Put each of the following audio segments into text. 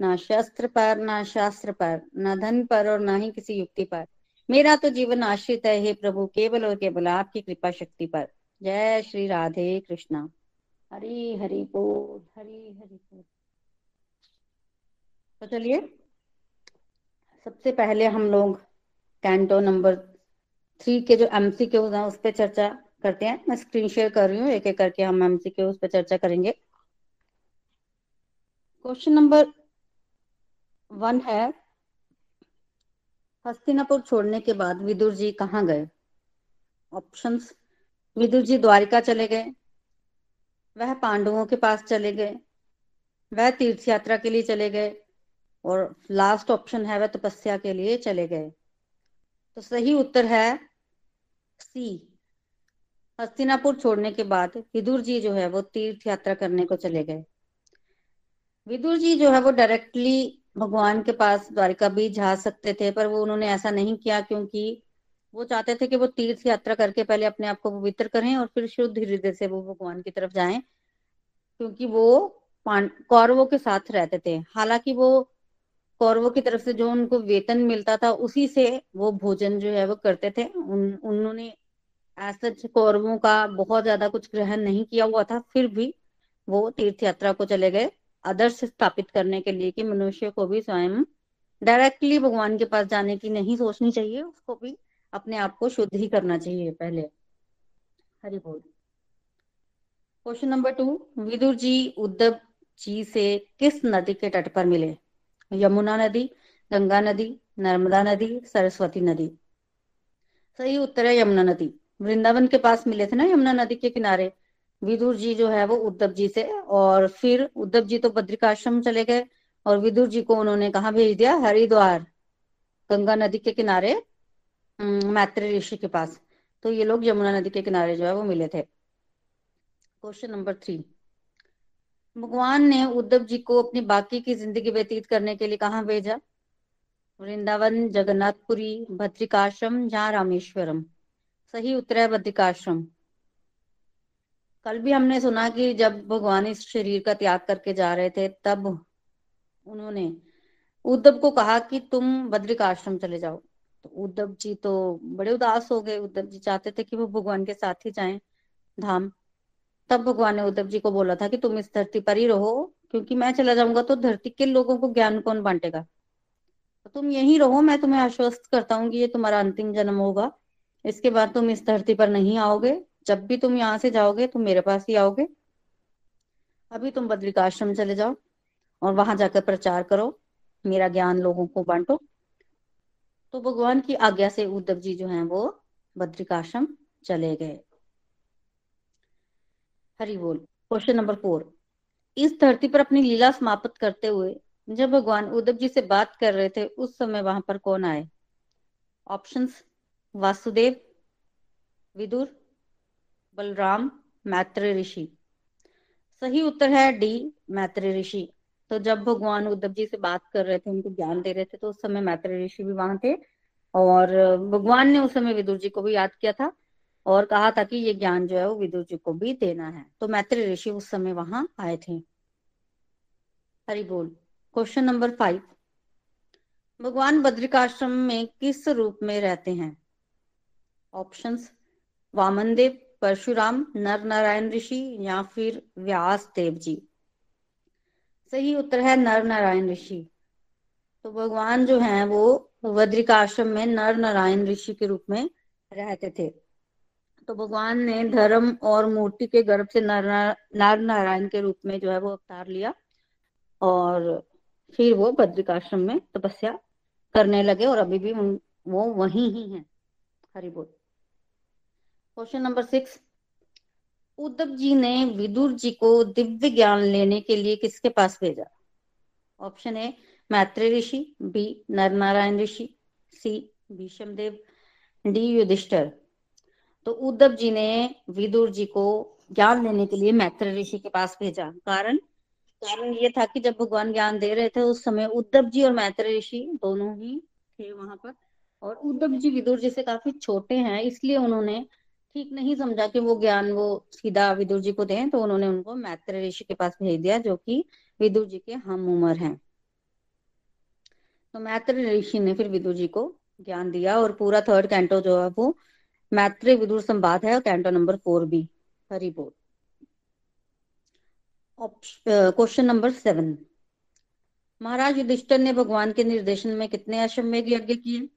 ना शस्त्र पर, ना शास्त्र पर, ना धन पर और ना ही किसी युक्ति पर। मेरा तो जीवन आश्रित है, हे प्रभु, केवल और केवल आपकी कृपा शक्ति पर। जय श्री राधे कृष्णा। हरी हरि बोल, हरी हरि बोल। तो चलिए, सबसे पहले हम लोग कैंटो नंबर थ्री के जो एमसी के उस पर चर्चा करते हैं। मैं स्क्रीन शेयर कर रही हूँ एक एक करके हम एमसी के उस पर चर्चा करेंगे। क्वेश्चन नंबर वन है, हस्तिनापुर छोड़ने के बाद विदुर जी कहाँ गए? ऑप्शंस विदुर जी द्वारिका चले गए, वह पांडवों के पास चले गए, वह तीर्थ यात्रा के लिए चले गए, और लास्ट ऑप्शन है वह तपस्या के लिए चले गए। तो सही उत्तर है सी हस्तिनापुर छोड़ने के बाद विदुर जी जो है वो तीर्थ यात्रा करने को चले गए। विदुर जी जो है वो डायरेक्टली भगवान के पास द्वारिका भी जा सकते थे, पर वो उन्होंने ऐसा नहीं किया क्योंकि वो चाहते थे कि वो तीर्थ यात्रा करके पहले अपने आप को पवित्र करें और फिर शुद्ध हृदय से वो भगवान की तरफ़ जाएँ, क्योंकि वो कौरवों के साथ रहते थे। हालाँकि वो कौरवों की तरफ़ से जो उनको वेतन मिलता था, उसी से वो भोजन जो है वो करते थे। उन, उन्होंने ऐसा कौरवों का बहुत ज़्यादा कुछ ग्रहण नहीं किया हुआ था, फिर भी वो तीर्थ यात्रा को चले गए। आदर्श स्थापित करने के लिए कि मनुष्य को भी स्वयं डायरेक्टली भगवान के पास जाने की नहीं सोचनी चाहिए, उसको भी अपने आप को शुद्ध ही करना चाहिए पहले। हरि बोल। Question number two Vidur ji, Uddhav ji से किस नदी के तट पर मिले? यमुना नदी, गंगा नदी, नर्मदा नदी, सरस्वती नदी? सही उत्तर है यमुना नदी। वृंदावन के पास मिले थे ना यमुना नदी के किनारे? विदुर जी जो है वो उद्धव जी से और फिर उद्धव जी तो बद्रिकाश्रम चले गए और विदुर जी को उन्होंने कहा भेज दिया? हरिद्वार, गंगा नदी के किनारे मैत्री ऋषि के पास। तो ये लोग यमुना नदी के किनारे जो है वो मिले थे। Question number three. भगवान ने उद्धव जी को अपनी बाकी की ज़िंदगी व्यतीत करने के लिए कहा भेजा? वृंदावन, जगन्नाथपुरी भद्रिकाश्रम जहाँ रामेश्वरम। सही उत्तर है बद्रिकाश्रम। कल भी हमने सुना कि जब भगवान इस शरीर का त्याग करके जा रहे थे, तब उन्होंने उद्धव को कहा कि तुम बद्रिक आश्रम चले जाओ। तो उद्धव जी तो बड़े उदास हो गए। उद्धव जी चाहते थे कि वो भगवान के साथ ही जाएँ धाम। तब भगवान ने उद्धव जी को बोला था कि तुम इस धरती पर ही रहो, क्योंकि मैं चला जाऊँगा तो धरती के लोगों को ज्ञान कौन बांटेगा? तो तुम यही रहो, मैं तुम्हें आश्वस्त करता हूँ कि ये तुम्हारा अंतिम जन्म होगा। इसके बाद तुम इस धरती पर नहीं आओगे। जब भी तुम यहाँ से जाओगे, तुम मेरे पास ही आओगे। अभी तुम बद्रिकाश्रम चले जाओ और वहाँ जाकर प्रचार करो, मेरा ज्ञान लोगों को बांटो। तो भगवान की आज्ञा से उद्धव जी जो हैं वो बद्रिकाश्रम चले गए। हरि बोल, क्वेश्चन नंबर फोर। इस धरती पर अपनी लीला समाप्त करते हुए जब भगवान उद्धव जी से बात कर रहे थे, उस समय वहाँ पर कौन आए? ऑप्शंस, वासुदेव, विदुर बलराम मैत्र ऋषि। सही उत्तर है डी, मैत्र ऋषि। तो जब भगवान उद्धव जी से बात कर रहे थे, उनको ज्ञान दे रहे थे तो उस समय मैत्री ऋषि भी वहाँ थे। और भगवान ने उस समय विदुर जी को भी याद किया था और कहा था कि ये ज्ञान जो है, वो विदुर जी को भी देना है। तो मैत्री ऋषि उस समय वहाँ आए थे। हरि बोल। Question number five. भगवान बद्रिकाश्रम में किस रूप में रहते हैं? ऑप्शंस वामन देव परशुराम, नर नारायण ऋषि या फिर व्यास देव जी। सही उत्तर है नर नारायण ऋषि। तो भगवान जो है वो वद्रिकाश्रम में नर नारायण ऋषि के रूप में रहते थे। तो भगवान ने धर्म और मूर्ति के गर्भ से नर नर नारायण के रूप में जो है वो अवतार लिया और फिर वो बद्रिकाश्रम में तपस्या करने लगे और अभी भी वो वहीं ही हैं। हरि बोल question number six Uddhav ji ने विदुर जी को दिव्य ज्ञान लेने के लिए किसके पास भेजा? ऑप्शन ए मैत्री ऋषि बी नर नारायण ऋषि सी भीषम देव डी युधिष्ठर। तो उद्धव जी ने विदुर जी को ज्ञान लेने के लिए मैत्र ऋषि के पास भेजा। कारण? कारण ये था कि जब भगवान ज्ञान दे रहे थे, उस समय उद्धव जी और मैत्र ऋषि दोनों ही थे वहाँ पर। और उद्धव जी विदुर जी से काफ़ी छोटे हैं, इसलिए उन्होंने ठीक नहीं समझा कि वो ज्ञान वो सीधा विदुर जी को दें तो उन्होंने उनको मैत्र ऋषि के पास भेज दिया, जो कि विदुर जी के हम उम्र हैं। तो मैत्र ऋषि ने फिर विदुर जी को ज्ञान दिया और पूरा थर्ड कैंटो जो है वो मैत्री विदुर संवाद है और canto number four B Hari बोल क्वेश्चन नंबर सेवन महाराज युधिष्ठर ने भगवान के निर्देशन में कितने अश्वमेघ यज्ञ किए?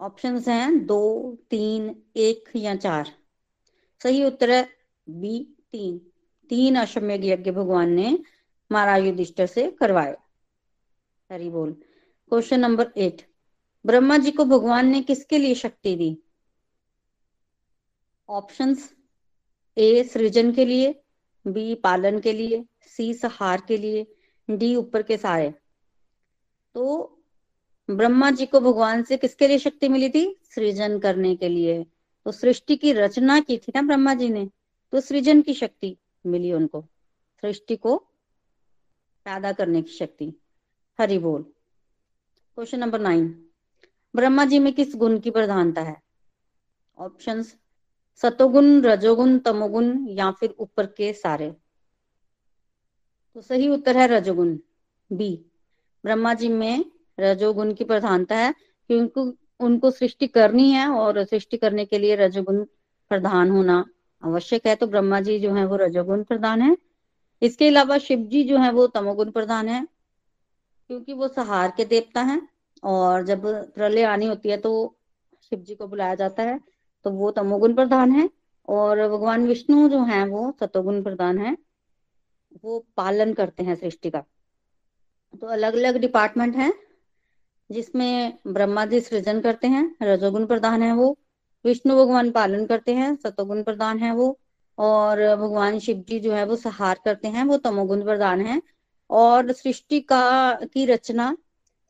ऑप्शंस हैं दो, तीन, एक या चार। सही उत्तर है बी तीन। तीन अश्वमेघ यज्ञ भगवान ने महाराज युधिष्ठर से करवाए। हरी बोल। Question number eight Brahma ji को भगवान ने किसके लिए शक्ति दी? ऑप्शंस ए सृजन के लिए बी पालन के लिए सी सहार के लिए डी ऊपर के सारे। तो ब्रह्मा जी को भगवान से किसके लिए शक्ति मिली थी? सृजन करने के लिए। तो सृष्टि की रचना की थी ना ब्रह्मा जी ने तो सृजन की शक्ति मिली उनको। सृष्टि को पैदा करने की शक्ति। हरि बोल। Question number nine. Brahma ji में किस गुण की प्रधानता है? ऑप्शन सतोगुण, रजोगुण, तमोगुण या फिर ऊपर के सारे। तो सही उत्तर है रजोगुण। बी। ब्रह्मा जी में रजोगुण की प्रधानता है, क्योंकि उनको सृष्टि करनी है और सृष्टि करने के लिए रजोगुण प्रधान होना आवश्यक है। तो ब्रह्मा जी जो है, वो रजोगुण प्रधान है। इसके अलावा शिव जी जो है, वो तमोगुण प्रधान है, क्योंकि वो सहार के देवता हैं और जब प्रलय आनी होती है तो शिव जी को बुलाया जाता है तो वो तमोगुण प्रधान है और भगवान विष्णु जो है, वो सतोगुण प्रधान है। वो पालन करते हैं सृष्टि का। तो अलग अलग डिपार्टमेंट है जिसमें ब्रह्मा जी सृजन करते हैं, रजोगुण प्रधान है वो, विष्णु भगवान पालन करते हैं, सतोगुण प्रधान है वो, और भगवान शिव जी जो है वो सहार करते हैं, वो तमोगुण प्रधान है। और सृष्टि का, की रचना,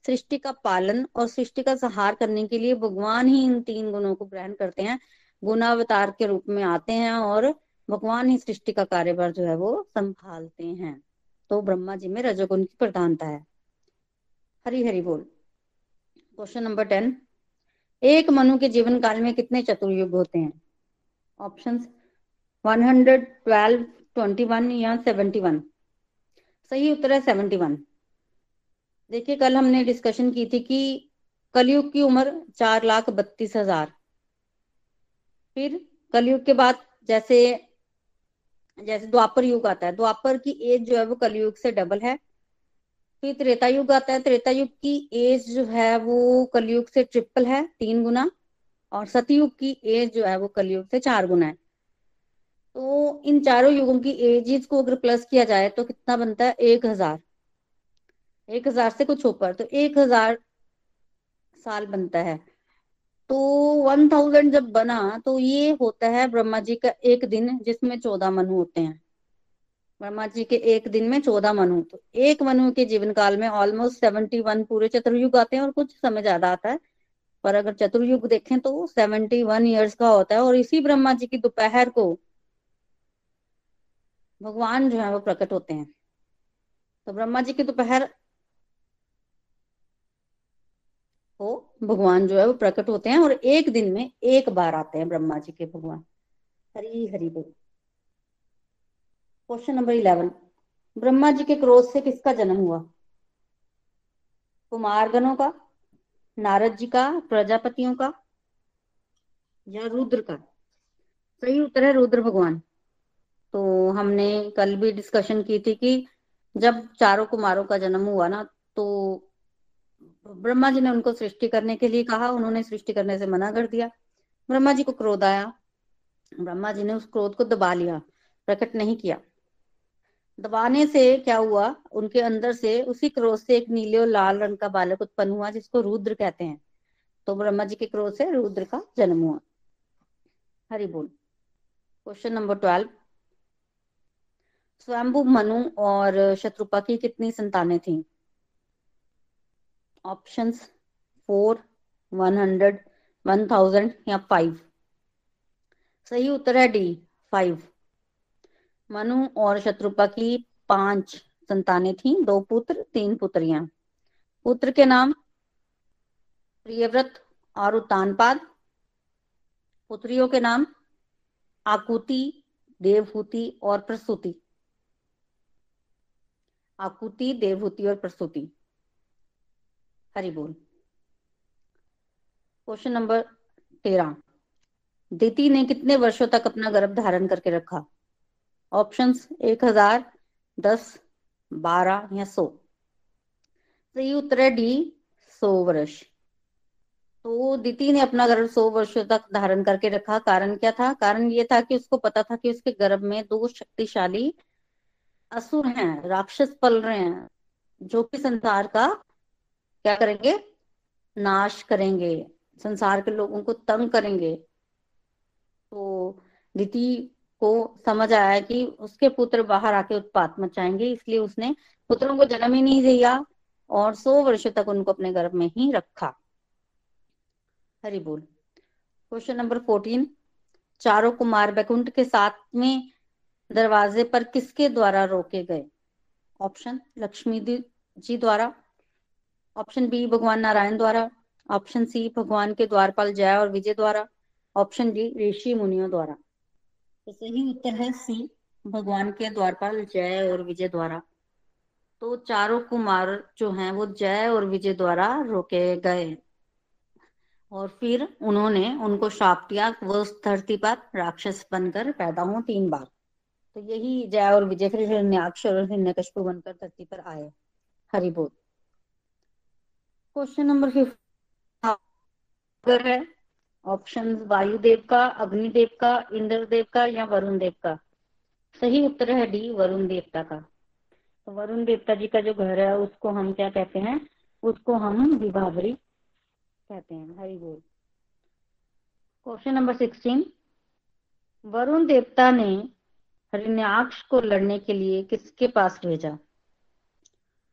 सृष्टि का पालन और सृष्टि का सहार करने के लिए भगवान ही इन तीन गुणों को ग्रहण करते हैं। गुणावतार के रूप में आते हैं और भगवान ही सृष्टि का कार्यभार जो है वो संभालते हैं। तो ब्रह्मा जी में रजोगुण की प्रधानता है। हरी हरी बोल। Question number ten. एक मनु के जीवन काल में कितने चतुर्युग होते हैं? ऑप्शंस 112, 21 या 71 सही उत्तर है 71 देखिए कल हमने डिस्कशन की थी कि कलयुग की उम्र चार लाख बत्तीस हज़ार। फिर कलयुग के बाद जैसे जैसे द्वापर युग आता है द्वापर की एज जो है वो कलयुग से डबल है। फिर त्रेता युग आता है। त्रेता युग की एज जो है वो कलयुग से ट्रिपल है, तीन गुना। और सतयुग की एज जो है वो कलयुग से चार गुना है। तो इन चारों युगों की एजेस को अगर प्लस किया जाए तो कितना बनता है? एक हज़ार। एक हज़ार से कुछ ऊपर। तो एक हज़ार साल बनता है। तो वन थाउज़ेंड जब बना तो ये होता है ब्रह्मा जी का एक दिन, जिसमें चौदह मनु होते हैं। ब्रह्मा जी के एक दिन में चौदह मनु। तो एक मनु के जीवन काल में ऑलमोस्ट सेवेंटी वन पूरे चतुर्युग आते हैं और कुछ समय ज़्यादा आता है। पर अगर चतुर्युग देखें तो सेवेंटी वन ईयर्स का होता है और इसी ब्रह्मा जी की दोपहर को भगवान जो है वो प्रकट होते हैं। तो ब्रह्मा जी की दोपहर को भगवान जो है वो प्रकट होते हैं और एक दिन में एक बार आते हैं ब्रह्मा जी के भगवान। हरी हरी बोल। Question number eleven Brahma ji के क्रोध से किसका जन्म हुआ? कुमारगणों का, नारद जी का, प्रजापतियों का या रुद्र का? सही उत्तर है रुद्र भगवान। तो हमने कल भी डिस्कशन की थी कि जब चारों कुमारों का जन्म हुआ ना तो ब्रह्मा जी ने उनको सृष्टि करने के लिए कहा, उन्होंने सृष्टि करने से मना कर दिया। ब्रह्मा जी को क्रोध आया। ब्रह्मा जी ने उस क्रोध को दबा लिया, प्रकट नहीं किया। दबाने से क्या हुआ? उनके अंदर से, उसी क्रोध से एक नीले और लाल रंग का बालक उत्पन्न हुआ, जिसको रुद्र कहते हैं। तो ब्रह्मा जी के क्रोध से रुद्र का जन्म हुआ। हरि बोल। Question number twelve Swayambhu Manu और शत्रुपा की कितनी संतानें थी? Options four one hundred one thousand या फाइव सही उत्तर है डी फाइव मनु और शत्रुपा की पाँच संतानें थी, दो पुत्र, तीन पुत्रियाँ। पुत्र के नाम प्रियव्रत और उत्तानपाद पुत्रियों के नाम आकुति, देवहूति और प्रसूति। आकुति, देवहूति और प्रसूति। हरि बोल। क्वेश्चन नंबर तेरह। दिति ने कितने वर्षों तक अपना गर्भ धारण करके रखा? ऑप्शंस एक हज़ार, दस, बारह या सौ। सही उत्तर है डी, सौ वर्ष। तो दिति ने अपना गर्भ सौ वर्षों तक धारण करके रखा, कारण क्या था? कारण ये था कि उसको पता था कि उसके गर्भ में दो शक्तिशाली असुर हैं, राक्षस पल रहे हैं, जो कि संसार का क्या करेंगे? नाश करेंगे। संसार के लोगों को तंग करेंगे। तो दिति को समझ आया कि उसके पुत्र बाहर आके उत्पात मचाएँगे, इसलिए उसने पुत्रों को जन्म ही नहीं दिया और सौ वर्षों तक उनको अपने गर्भ में ही रखा। हरि बोल। Question number fourteen. चारों कुमार बैकुंठ के साथ में दरवाजे पर किसके द्वारा रोके गए? ऑप्शन, लक्ष्मी जी द्वारा। ऑप्शन बी, भगवान नारायण द्वारा। ऑप्शन सी, भगवान के द्वारपाल जय और विजय द्वारा। ऑप्शन डी, ऋषि मुनियों द्वारा। तो सही उत्तर है सी, भगवान के द्वारपाल जय और विजय द्वारा। तो चारों कुमार जो हैं, वो जय और विजय द्वारा रोके गए। और फिर उन्होंने उनको शाप दिया, वो धरती पर राक्षस बनकर पैदा हो तीन बार। तो यही जय और विजय फिर हिरण्याक्ष और हिरण्यकश्यप बनकर धरती पर आए हरि बोल क्वेश्चन नंबर फिफ्टी है ऑप्शन वायुदेव का अग्निदेव का इंद्रदेव का या वरुण देव का सही उत्तर है डी वरुण देवता का। तो वरुण देवता जी का जो घर है, उसको हम क्या कहते हैं? उसको हम विभावरी कहते हैं, हरि बोल। क्वेश्चन नंबर सिक्सटीन वरुण देवता ने हरिण्याक्ष को लड़ने के लिए किसके पास भेजा?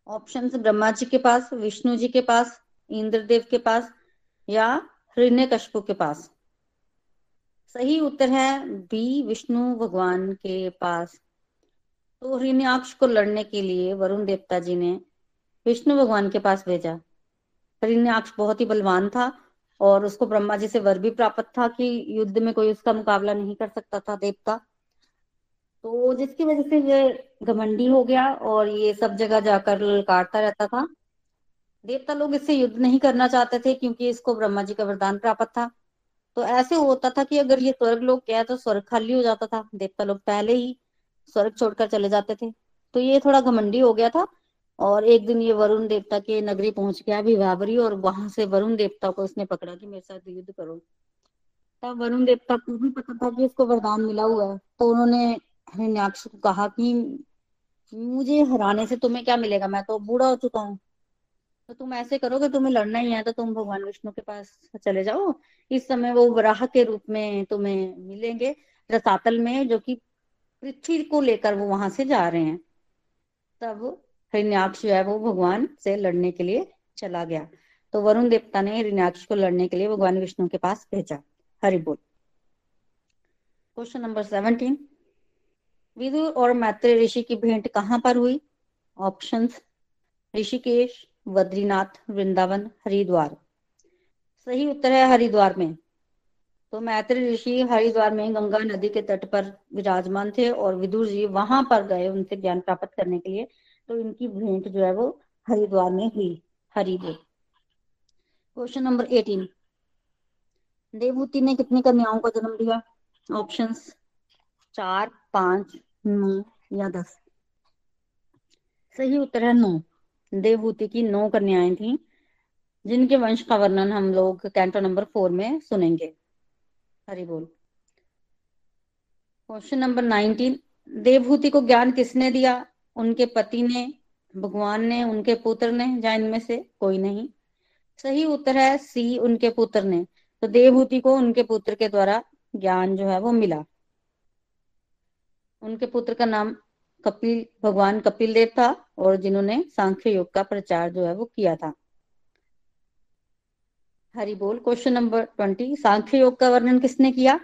ऑप्शन ब्रह्मा जी के पास विष्णु जी के पास इंद्रदेव के पास या हृण्य कशपु के पास। सही उत्तर है बी, विष्णु भगवान के पास। तो हृण्याक्ष को लड़ने के लिए वरुण देवता जी ने विष्णु भगवान के पास भेजा। हरिण्याक्ष बहुत ही बलवान था और उसको ब्रह्मा जी से वर भी प्राप्त था कि युद्ध में कोई उसका मुकाबला नहीं कर सकता था देवता। तो जिसकी वजह से ये घमंडी हो गया और ये सब जगह जाकर ललकारता रहता था। देवता लोग इससे युद्ध नहीं करना चाहते थे क्योंकि इसको ब्रह्मा जी का वरदान प्राप्त था। तो ऐसे होता था कि अगर ये स्वर्ग लोग गया तो स्वर्ग खाली हो जाता था। देवता लोग पहले ही स्वर्ग छोड़कर चले जाते थे। तो ये थोड़ा घमंडी हो गया था और एक दिन ये वरुण देवता के नगरी पहुँच गया विभावरी और वहाँ से वरुण देवता को इसने पकड़ा कि मेरे साथ युद्ध करो। तब वरुण देवता को भी पता था कि इसको वरदान मिला हुआ है। तो उन्होंने हिरण्याक्ष को कहा कि मुझे हराने से तुम्हें क्या मिलेगा? मैं तो बूढ़ा हो चुका हूँ। तो तुम ऐसे करो कि तुम्हें लड़ना ही है तो तुम भगवान विष्णु के पास चले जाओ। इस समय वो वराह के रूप में तुम्हें मिलेंगे रसातल में, जो कि पृथ्वी को लेकर वो वहाँ से जा रहे हैं। तब हिरण्याक्ष जो है वो भगवान से लड़ने के लिए चला गया। तो वरुण देवता ने हिरण्याक्ष को लड़ने के लिए भगवान विष्णु के पास भेजा। हरि बोल। क्वेश्चन नंबर सेवनटीन विदुर और मैत्री ऋषि की भेंट कहाँ पर हुई? ऑप्शंस ऋषिकेश बद्रीनाथ, वृंदावन, हरिद्वार। सही उत्तर है हरिद्वार में। तो मैत्री ऋषि हरिद्वार में गंगा नदी के तट पर विराजमान थे और विदुर जी वहाँ पर गए उनसे ज्ञान प्राप्त करने के लिए तो इनकी भेंट जो है वो हरिद्वार में हुई, Haridwar. Question number eighteen. Devbhuti ने कितनी कन्याओं को जन्म दिया? ऑप्शन चार, पाँच, नौ या दस। सही उत्तर है नौ। देवहूति की नौ कन्याएँ थी, जिनके वंश का वर्णन हम लोग कैंटो नंबर फोर में सुनेंगे। हरि बोल। क्वेश्चन नंबर नाइनटीन देवभूति को ज्ञान किसने दिया? उनके पति ने, भगवान ने, उनके पुत्र ने, या इनमें से कोई नहीं? सही उत्तर है सी, उनके पुत्र ने। तो देवभूति को उनके पुत्र के द्वारा ज्ञान जो है वो मिला। उनके पुत्र का नाम कपिल, भगवान कपिल देव था। और जिन्होंने सांख्य योग का प्रचार जो है वो किया था। हरि बोल क्वेश्चन नंबर ट्वेंटी सांख्य योग का वर्णन किसने किया?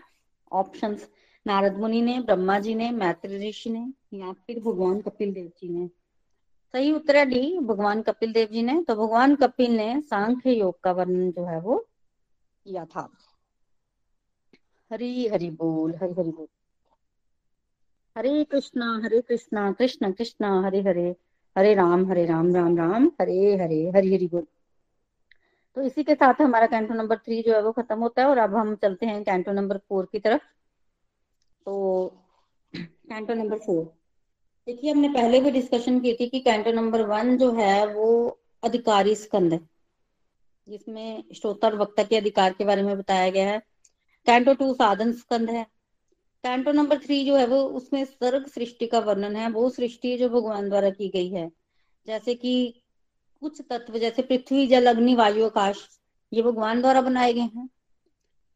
ऑप्शन नारद मुनि ने, ब्रह्मा जी ने, मैत्री ऋषि ने, या फिर भगवान कपिल देव जी ने। सही उत्तर है डी, भगवान कपिल देव जी ने। तो भगवान कपिल ने सांख्य योग का वर्णन जो है वो किया था। हरी हरि बोल, हरि हरि बोल। हरे कृष्णा हरे कृष्णा, कृष्ण कृष्णा, हरे हरे। हरे राम हरे राम राम राम, हरे हरे, हरि हरि बोल। तो इसी के साथ हमारा कैंटो नंबर थ्री जो है वो खत्म होता है और अब हम चलते हैं कैंटो नंबर फोर की तरफ़। तो कैंटो नंबर फोर देखिए, हमने पहले भी डिस्कशन की थी कि कैंटो नंबर वन जो है वो अधिकारी स्कंद है, जिसमें श्रोता और वक्ता के अधिकार के बारे में बताया गया है। कैंटो टू साधन स्कंद है। कैंटो नंबर थ्री जो है वो उसमें सर्ग सृष्टि का वर्णन है, वो सृष्टि जो भगवान द्वारा की गई है। जैसे कि कुछ तत्व, जैसे पृथ्वी, जल, अग्नि, वायु, आकाश, ये भगवान द्वारा बनाए गए हैं।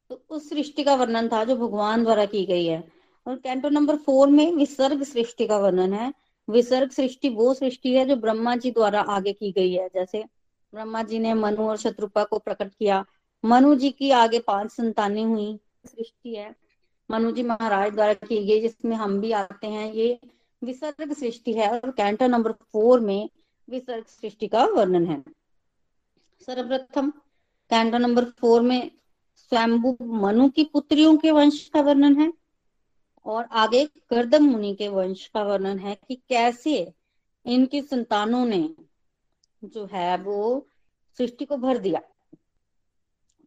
तो उस सृष्टि का वर्णन था जो भगवान द्वारा की गई है। और कैंटो नंबर फोर में विसर्ग सृष्टि का वर्णन है। विसर्ग सृष्टि वो सृष्टि है जो ब्रह्मा जी द्वारा आगे की गई है। जैसे ब्रह्मा जी ने मनु और शत्रुपा को प्रकट किया। मनु जी की आगे पाँच संतानें हुई। सृष्टि है। मनु जी महाराज द्वारा की गई जिसमें हम भी आते हैं, ये विसर्ग सृष्टि है और कैंटो नंबर फोर में विसर्ग सृष्टि का वर्णन है। सर्वप्रथम कैंटो नंबर फोर में स्वयंभु मनु की पुत्रियों के वंश का वर्णन है और आगे गर्दम मुनि के वंश का वर्णन है कि कैसे इनकी संतानों ने जो है वो सृष्टि को भर दिया।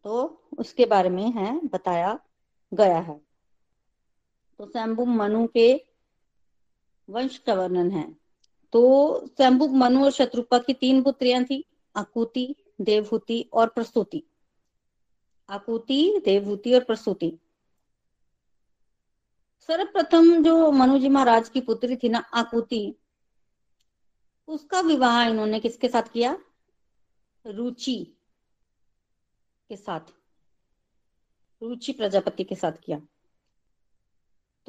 तो उसके बारे में है, बताया गया है। तो शंभु मनु के वंश का वर्णन है। तो शंभु मनु और शत्रुपा की तीन पुत्रियाँ थी, आकुति, देवहूति और प्रसूति। आकुति, देवहूति और प्रसूति। सर्वप्रथम जो मनु जी महाराज की पुत्री थी ना आकुति, उसका विवाह इन्होंने किसके साथ किया? रुचि के साथ, रुचि प्रजापति के साथ किया।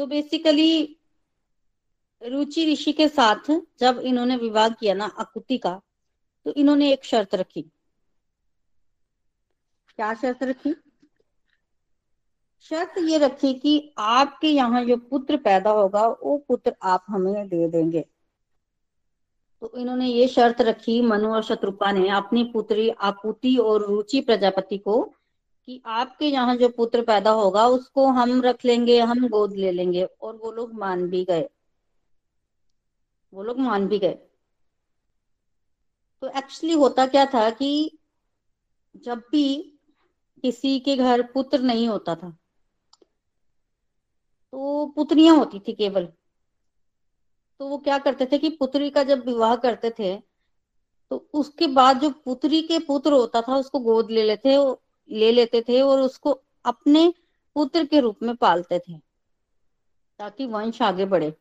तो बेसिकली रुचि ऋषि के साथ जब इन्होंने विवाह किया ना अकुति का तो इन्होंने एक शर्त रखी। क्या शर्त रखी? शर्त ये रखी कि आपके यहाँ जो पुत्र पैदा होगा, वो पुत्र आप हमें दे देंगे। तो इन्होंने ये शर्त रखी, मनु और शत्रुपा ने अपनी पुत्री आकुति और रुचि प्रजापति को कि आपके यहाँ जो पुत्र पैदा होगा, उसको हम रख लेंगे, हम गोद ले लेंगे, और वो लोग मान भी गए। वो लोग मान भी गए। तो एक्चुअली होता क्या था कि जब भी किसी के घर पुत्र नहीं होता था तो पुत्रियाँ होती थी केवल। तो वो क्या करते थे कि पुत्री का जब विवाह करते थे तो उसके बाद जो पुत्री के पुत्र होता था, उसको गोद ले लेते ले लेते थे और उसको अपने पुत्र के रूप में पालते थे, ताकि वंश आगे बढ़े।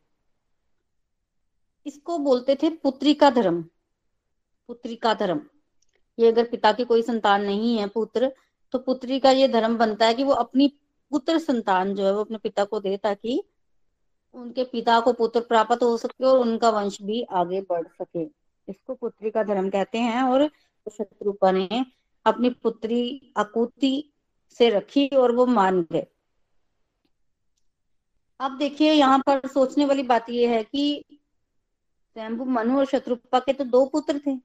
इसको बोलते थे पुत्री का धर्म, पुत्री का धर्म। ये अगर पिता की कोई संतान नहीं है पुत्र तो पुत्री का ये धर्म बनता है कि वो अपनी पुत्र संतान जो है वो अपने पिता को दे, ताकि उनके पिता को पुत्र प्राप्त हो सके और उनका वंश भी आगे बढ़ सके। इसको पुत्री का धर्म कहते हैं और शत्रुपा ने अपनी पुत्री अकुति से रखी और वो मान गए। अब देखिए, यहाँ पर सोचने वाली बात यह है कि स्वयंभु मनु और शत्रुपा के तो दो पुत्र थे।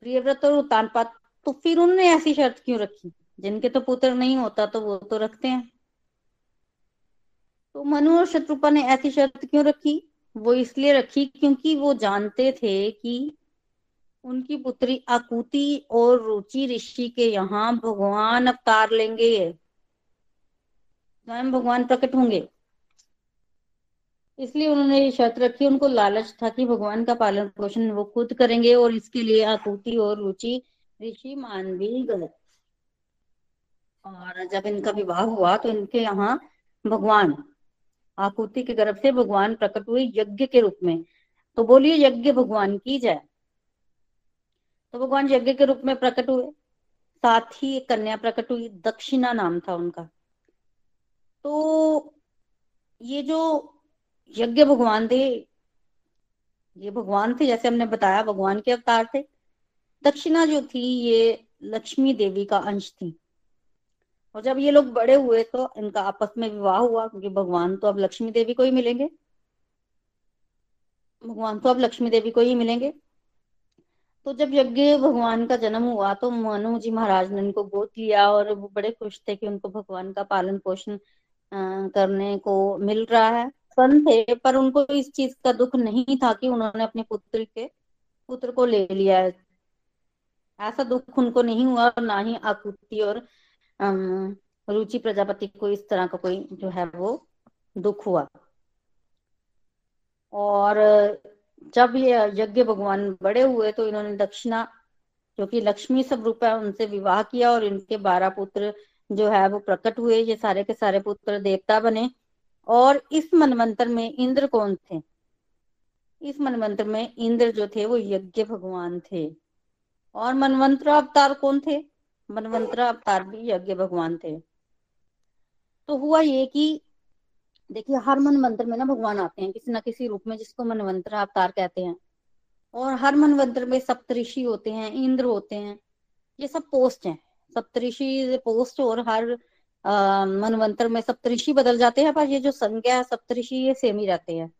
प्रियव्रत और उत्तानपात तो फिर उन्होंने ऐसी शर्त क्यों रखी? जिनके तो पुत्र नहीं होता तो वो तो रखते हैं। तो मनु और शत्रुपा ने ऐसी शर्त क्यों रखी? वो इसलिए रखी क्योंकि वो जानते थे कि उनकी पुत्री आकुति और रुचि ऋषि के यहाँ भगवान अवतार लेंगे। स्वयं भगवान प्रकट होंगे। इसलिए उन्होंने ये शर्त रखी, उनको लालच था कि भगवान का पालन पोषण वो खुद करेंगे और इसके लिए आकुति और रुचि ऋषि मान भी गए। और जब इनका विवाह हुआ तो इनके यहाँ भगवान आकुति के गर्भ से भगवान प्रकट हुए यज्ञ के रूप में। तो बोलिए यज्ञ भगवान की जय। तो भगवान यज्ञ के रूप में प्रकट हुए। साथ ही एक कन्या प्रकट हुई, दक्षिणा नाम था उनका। तो ये जो यज्ञ भगवान थे, ये भगवान थे, जैसे हमने बताया, भगवान के अवतार थे। दक्षिणा जो थी, ये लक्ष्मी देवी का अंश थी। और जब ये लोग बड़े हुए तो इनका आपस में विवाह हुआ, क्योंकि भगवान तो अब लक्ष्मी देवी को ही मिलेंगे। भगवान तो अब लक्ष्मी देवी को ही मिलेंगे। तो जब यज्ञ भगवान का जन्म हुआ तो मनु जी महाराज ने उनको गोद लिया और वो बड़े खुश थे कि उनको भगवान का पालन पोषण करने को मिल रहा है। सन थे, पर उनको इस चीज़ का दुख नहीं था कि उन्होंने अपने पुत्र के, पुत्र को ले लिया है। ऐसा दुख उनको नहीं हुआ और ना ही आकृति और रुचि प्रजापति को इस तरह का कोई जो है वो दुख हुआ। और जब ये यज्ञ भगवान बड़े हुए तो इन्होंने दक्षिणा, जो कि लक्ष्मी स्वरूप है, उनसे विवाह किया और इनके बारह पुत्र जो है वो प्रकट हुए। ये सारे के सारे पुत्र देवता बने। और इस मनवंतर में इंद्र कौन थे? इस मनमंत्र में इंद्र जो थे वो यज्ञ भगवान थे। और मनवंतर अवतार कौन थे? मनवंतर अवतार भी यज्ञ भगवान थे। तो हुआ ये कि देखिए, हर मनवंतर में ना भगवान आते हैं, किसी ना किसी रूप में जिसको मनवंतर अवतार कहते हैं। और हर मनवंतर में सप्तऋषि होते हैं, इंद्र होते हैं, ये सब पोस्ट हैं। सप्तऋषि पोस्ट और हर मनवंतर में सप्तऋषि बदल जाते हैं, पर ये जो संज्ञा है, सप्तऋषि ये सेम ही रहते हैं।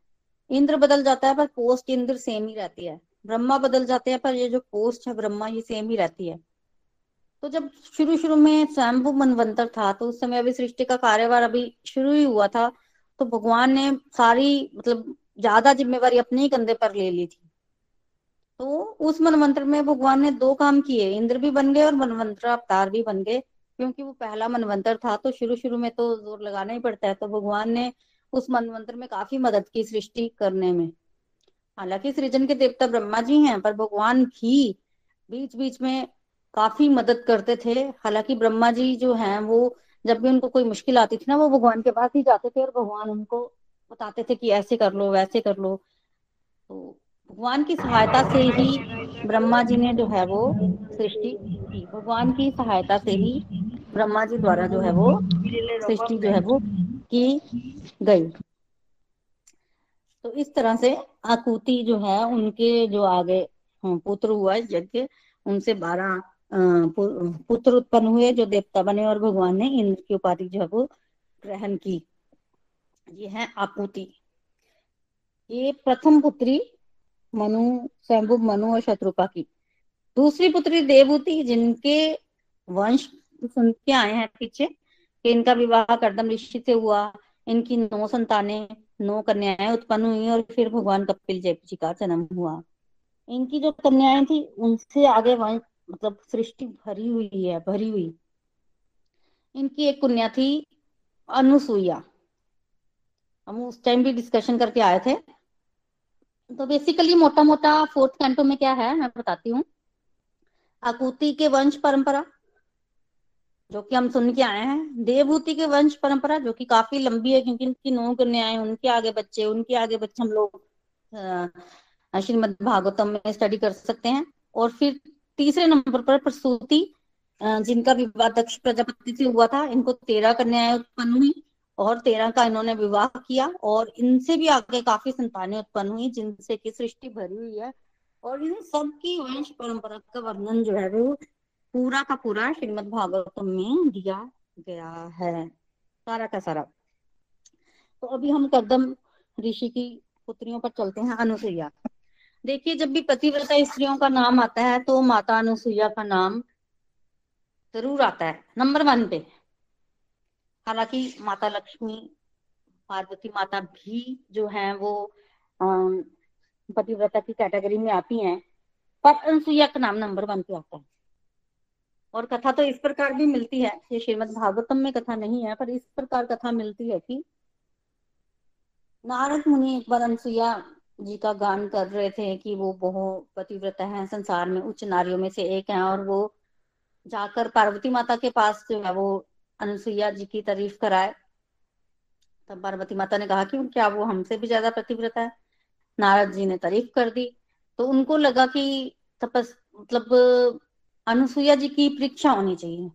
इंद्र बदल जाता है, पर पोस्ट इंद्र सेम ही रहती है। ब्रह्मा बदल जाते हैं, पर ये जो पोस्ट है, ब्रह्मा ये सेम ही रहती है। तो जब शुरू शुरू में स्वयंभू मनवंतर था तो उस समय अभी सृष्टि का कार्यभार अभी शुरू ही हुआ था तो भगवान ने सारी मतलब ज़्यादा जिम्मेवारी अपने ही कंधे पर ले ली थी। तो उस मनवंतर में भगवान ने दो काम किए, इंद्र भी बन गए और मनवंतर अवतार भी बन गए, क्योंकि वो पहला मनवंतर था तो शुरू शुरू में तो ज़ोर लगाना ही पड़ता है तो भगवान ने उस मनवंतर में काफ़ी मदद की सृष्टि करने में। हालाँकि सृजन के देवता ब्रह्मा जी हैं, पर भगवान भी बीच बीच में काफ़ी मदद करते थे। हालाँकि ब्रह्मा जी जो हैं, वो जब भी उनको कोई मुश्किल आती थी ना वो भगवान के पास ही जाते थे और भगवान उनको बताते थे कि ऐसे कर लो वैसे कर लो। तो भगवान की सहायता से ही ब्रह्मा जी ने जो है वो सृष्टि की। भगवान की सहायता से ही ब्रह्मा जी द्वारा जो है वो सृष्टि जो है वो की गई। तो इस तरह से आकुति जो है उनके जो आगे हाँ, पुत्र हुआ यज्ञ उनसे बारह पुत्र उत्पन्न हुए, जो देवता बने और भगवान ने इंद्र की उपाधि जो है वो ग्रहण की। ये है आकुति ये प्रथम पुत्री मनु, स्वयंभु मनु और शत्रुपा की। दूसरी पुत्री देवूति, जिनके वंश के आए हैं पीछे, कि इनका विवाह करदम ऋषि से हुआ। इनकी नौ संतानें, नौ कन्याएँ उत्पन्न हुई और फिर भगवान कपिल जय जी का जन्म हुआ। इनकी जो कन्याएँ थी, उनसे आगे वंश मतलब सृष्टि भरी हुई है, भरी हुई। इनकी एक कन्या थी अनुसुईया हम उस टाइम भी डिस्कशन करके आए थे। तो बेसिकली मोटा मोटा फोर्थ कैंटो में क्या है, मैं बताती हूँ। आकुति के वंश परंपरा, जो कि हम सुन के आए हैं। देवभूति के वंश परंपरा, जो कि काफ़ी लंबी है, क्योंकि इनकी नौ कन्याएँ, उनके आगे बच्चे, उनके आगे बच्चे हम लोग श्रीमद भागवतम में स्टडी कर सकते हैं। और फिर तीसरे नंबर पर प्रसूति जिनका विवाह दक्ष प्रजापति से हुआ था, इनको तेरह कन्याएँ उत्पन्न हुई और तेरह का इन्होंने विवाह किया और इनसे भी आगे काफ़ी संतानें उत्पन्न हुई, जिनसे की सृष्टि भरी हुई है और इन सबकी वंश परंपरा का वर्णन जो है वो पूरा का पूरा श्रीमद भागवतम में दिया गया है। सारा का सारा। तो अभी हम कदम ऋषि की पुत्रियों पर चलते हैं। अनुसुईया। देखिए, जब भी पतिव्रता स्त्रियों का नाम आता है तो माता अनुसुईया का नाम ज़रूर आता है, नंबर वन पे। हालाँकि माता लक्ष्मी, पार्वती माता भी जो है, वो पतिव्रता की कैटेगरी में आती हैं, पर अनुसुईया का नाम नंबर वन पे आता है। और कथा तो इस प्रकार भी मिलती है, ये श्रीमद भागवतम में कथा नहीं है, पर इस प्रकार कथा मिलती है कि नारद मुनि एक बार अनसुईया जी का गान कर रहे थे कि वो बहुत पतिव्रता है, संसार में उच्च नारियों में से एक है और वो जाकर पार्वती माता के पास जो है वो अनुसुईया जी की तारीफ़ कराए। तब पार्वती माता ने कहा कि क्या वो हमसे भी ज़्यादा प्रतिव्रता है। नारद जी ने तारीफ़ कर दी। तो उनको लगा कि तपस मतलब अनुसुईया जी की परीक्षा होनी चाहिए।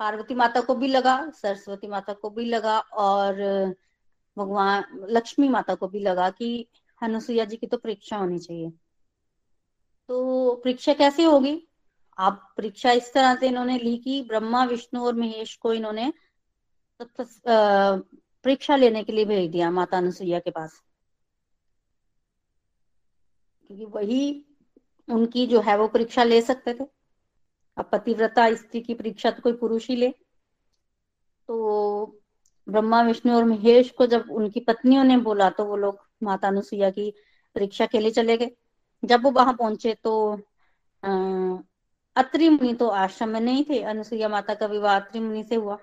पार्वती माता को भी लगा, सरस्वती माता को भी लगा और भगवान, लक्ष्मी माता को भी लगा कि अनुसुईया जी की तो परीक्षा होनी चाहिए। तो परीक्षा कैसे होगी? आप परीक्षा इस तरह से इन्होंने ली कि ब्रह्मा, विष्णु और महेश को इन्होंने परीक्षा लेने के लिए भेज दिया माता अनुसुईया के पास। क्योंकि वही उनकी जो है वो परीक्षा ले सकते थे। अब पतिव्रता स्त्री की परीक्षा तो कोई पुरुष ही ले। तो ब्रह्मा, विष्णु और महेश को जब उनकी पत्नियों ने बोला तो वो लोग माता अनुसुईया की परीक्षा के लिए चले गए। जब वो वहाँ पहुँचे तो अः, अत्रि मुनि तो आश्रम में नहीं थे। अनुसुईया माता का विवाह अत्रि मुनि से हुआ।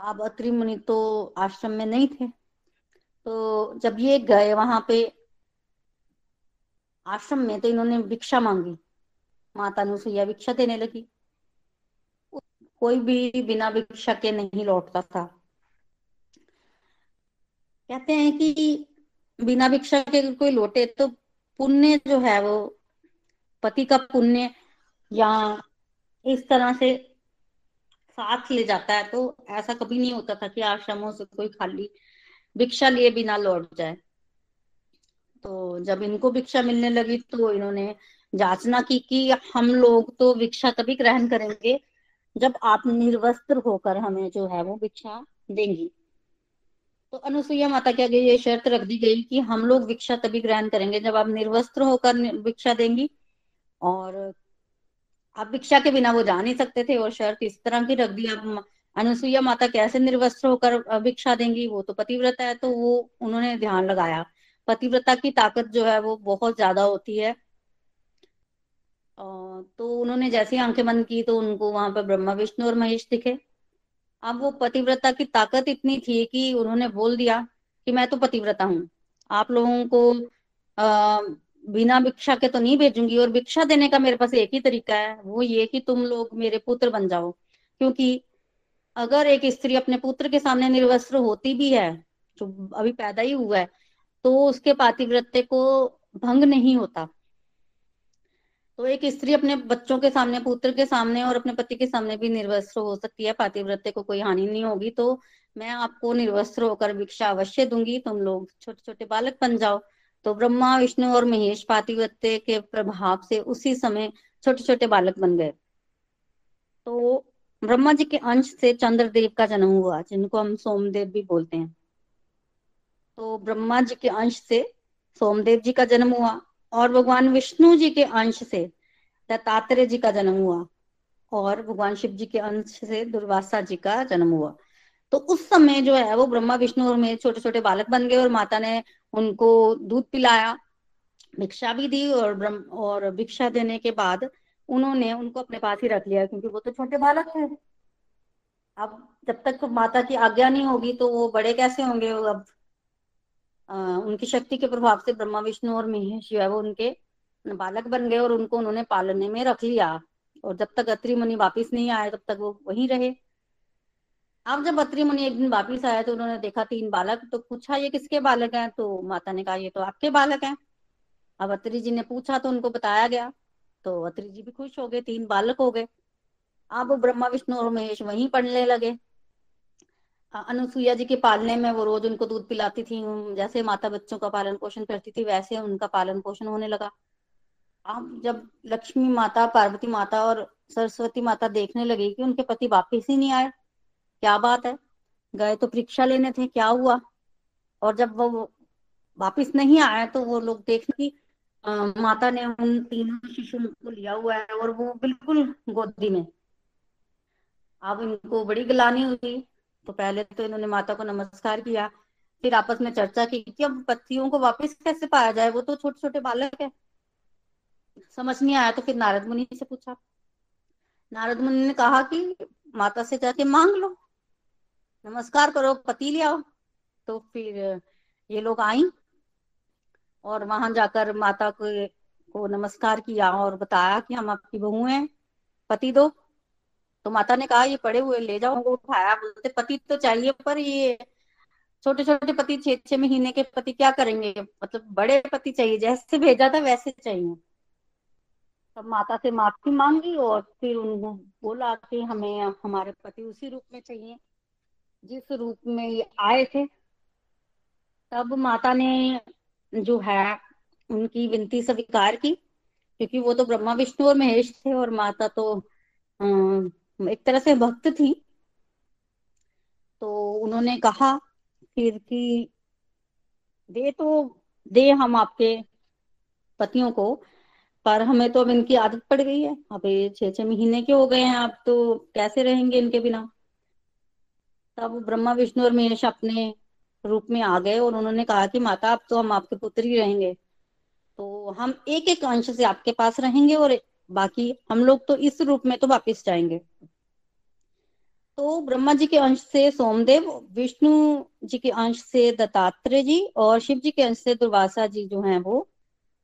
अब अत्रि मुनि तो आश्रम में नहीं थे। तो जब ये गए वहाँ पे आश्रम में तो इन्होंने भिक्षा मांगी। माता अनुसुईया भिक्षा देने लगी। कोई भी बिना भिक्षा के नहीं लौटता था। कहते हैं कि बिना भिक्षा के कोई लौटे तो पुण्य जो है वो, पति का पुण्य या इस तरह से साथ ले जाता है तो ऐसा कभी नहीं होता था कि आश्रमों से कोई खाली भिक्षा लिए बिना लौट जाए। तो जब इनको भिक्षा मिलने लगी तो इन्होंने जांचना की कि हम लोग तो भिक्षा तभी ग्रहण करेंगे जब आप निर्वस्त्र होकर हमें जो है वो भिक्षा देंगी। तो अनुसुईया माता के आगे ये शर्त रख दी गई कि हम लोग भिक्षा तभी ग्रहण करेंगे जब आप निर्वस्त्र होकर भिक्षा देंगी। और आप भिक्षा के बिना वो जा नहीं सकते थे और शर्त इस तरह की रख दी। अब अनुसुईया माता कैसे निर्वस्त्र होकर भिक्षा देंगी, वो तो पतिव्रता है तो वो उन्होंने ध्यान लगाया। पतिव्रता की ताकत जो है वो बहुत ज़्यादा होती है। तो उन्होंने जैसी आँखें बंद की तो उनको वहाँ पर ब्रह्मा, विष्णु और महेश दिखे। अब वो पतिव्रता की ताकत इतनी थी कि उन्होंने बोल दिया कि मैं तो पतिव्रता हूँ। आप लोगों को बिना भिक्षा के तो नहीं भेजूँगी और भिक्षा देने का मेरे पास एक ही तरीका है, वो ये कि तुम लोग मेरे पुत्र बन जाओ। क्योंकि अगर एक स्त्री अपने पुत्र के सामने निर्वस्त्र होती भी है, जो अभी पैदा ही हुआ है तो उसके पातिव्रत्य को भंग नहीं होता। तो एक स्त्री अपने बच्चों के सामने, पुत्र के सामने और अपने पति के सामने भी निर्वस्त्र हो सकती है, पातिव्रत्य को कोई हानि नहीं होगी। तो मैं आपको निर्वस्त्र होकर भिक्षा अवश्य दूँगी, तुम लोग छोटे छोटे बालक बन जाओ। तो ब्रह्मा, विष्णु और महेश पातिव्रत्य के प्रभाव से उसी समय छोटे छोटे बालक बन गए। तो ब्रह्मा जी के अंश से चंद्रदेव का जन्म हुआ, जिनको हम सोमदेव भी बोलते हैं। तो ब्रह्मा जी के अंश से सोमदेव जी का जन्म हुआ। और भगवान विष्णु जी के अंश से दत्तात्रेय जी का जन्म हुआ और भगवान शिव जी के अंश से दुर्वासा जी का जन्म हुआ। तो उस समय जो है, वो ब्रह्मा, विष्णु और मेरे छोटे छोटे बालक बन गए और माता ने उनको दूध पिलाया, भिक्षा भी दी और ब्रह्म, और भिक्षा देने के बाद उन्होंने उनको अपने पास ही रख लिया क्योंकि वो तो छोटे बालक थे। अब जब तक माता की आज्ञा नहीं होगी तो वो बड़े कैसे होंगे? अब उनकी शक्ति के प्रभाव से ब्रह्मा, विष्णु और महेश जो है वो उनके बालक बन गए और उनको उन्होंने पालने में रख लिया। और जब तक अत्रि मुनि वापिस नहीं आए, तब तक वो वहीं रहे। अब जब अत्रि मुनि एक दिन वापिस आया तो उन्होंने देखा तीन बालक तो पूछा, ये किसके बालक हैं? तो माता ने कहा, ये तो आपके बालक हैं। अब अत्रि जी ने पूछा तो उनको बताया गया। तो अत्रि जी भी खुश हो गए, तीन बालक हो गए। अब ब्रह्मा, विष्णु और महेश वहीं पढ़ने लगे। अनुसुईया जी के पालने में वो रोज उनको दूध पिलाती थी जैसे माता बच्चों का पालन पोषण करती थी, वैसे उनका पालन पोषण होने लगा। अब जब लक्ष्मी माता, पार्वती माता और सरस्वती माता देखने लगी कि उनके पति वापिस ही नहीं आए, क्या बात है? गए तो परीक्षा लेने थे, क्या हुआ? और जब वो वापिस नहीं आए तो वो लोग देखने की माता ने उन तीनों शिशु को लिया हुआ है और वो बिल्कुल गोदी में। अब इनको बड़ी गलानी हुई तो पहले तो इन्होंने माता को नमस्कार किया, फिर आपस में चर्चा की कि अब पतियों को वापस कैसे पाया जाए? वो तो छोटे छोटे बालक है। समझ नहीं आया तो फिर नारद मुनि से पूछा। नारद मुनि ने कहा कि माता से जाके मांग लो। नमस्कार करो, पति ले आओ। तो फिर ये लोग आई और वहाँ जाकर माता को को नमस्कार किया और बताया कि हम आपकी बहू हैं, पति दो। तो माता ने कहा, ये पड़े हुए, ले जाओ। उनको उठाया, बोलते, पति तो चाहिए पर ये छोटे छोटे पति छह छह महीने के पति क्या करेंगे? मतलब बड़े पति चाहिए, जैसे भेजा था वैसे चाहिए। तब माता से माफ़ी मांगी और फिर उनको बोला कि हमें हमारे पति उसी रूप में चाहिए, जिस रूप में ये आए थे। तब माता ने जो है, उनकी विनती स्वीकार की, क्योंकि वो तो ब्रह्मा, विष्णु और महेश थे और माता तो एक तरह से भक्त थी। तो उन्होंने कहा, फिर कि दे तो दे हम आपके पतियों को, पर हमें तो अब इनकी आदत पड़ गई है। अब ये छह छह महीने के हो गए हैं अब तो कैसे रहेंगे इनके बिना? तब ब्रह्मा, विष्णु और महेश अपने रूप में आ गए और उन्होंने कहा कि माता अब तो हम आपके पुत्र ही रहेंगे। तो हम एक एक अंश से आपके पास रहेंगे और बाकी हम लोग तो इस रूप में तो वापिस जाएँगे। तो ब्रह्मा जी के अंश से सोमदेव, विष्णु जी के अंश से दत्तात्रेय जी और शिव जी के अंश से दुर्वासा जी जो हैं वो,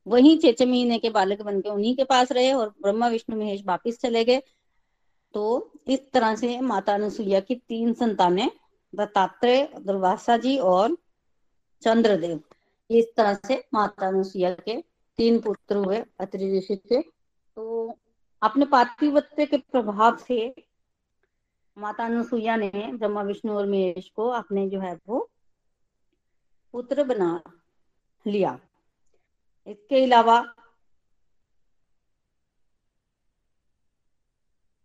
वही छह महीने के बालक बन के उन्हीं के पास रहे और ब्रह्मा, विष्णु, महेश वापिस चले गए। तो इस तरह से माता अनुसुईया की तीन संतानें दत्तात्रेय, दुर्वासा जी और चंद्रदेव। इस तरह से माता अनुसुईया के तीन पुत्र हुए अत्रि ऋषि से तो अपने पार्थिवत्व के प्रभाव से माता अनुसुईया ने ब्रह्मा विष्णु और महेश को अपने जो है वो पुत्र बना लिया। इसके अलावा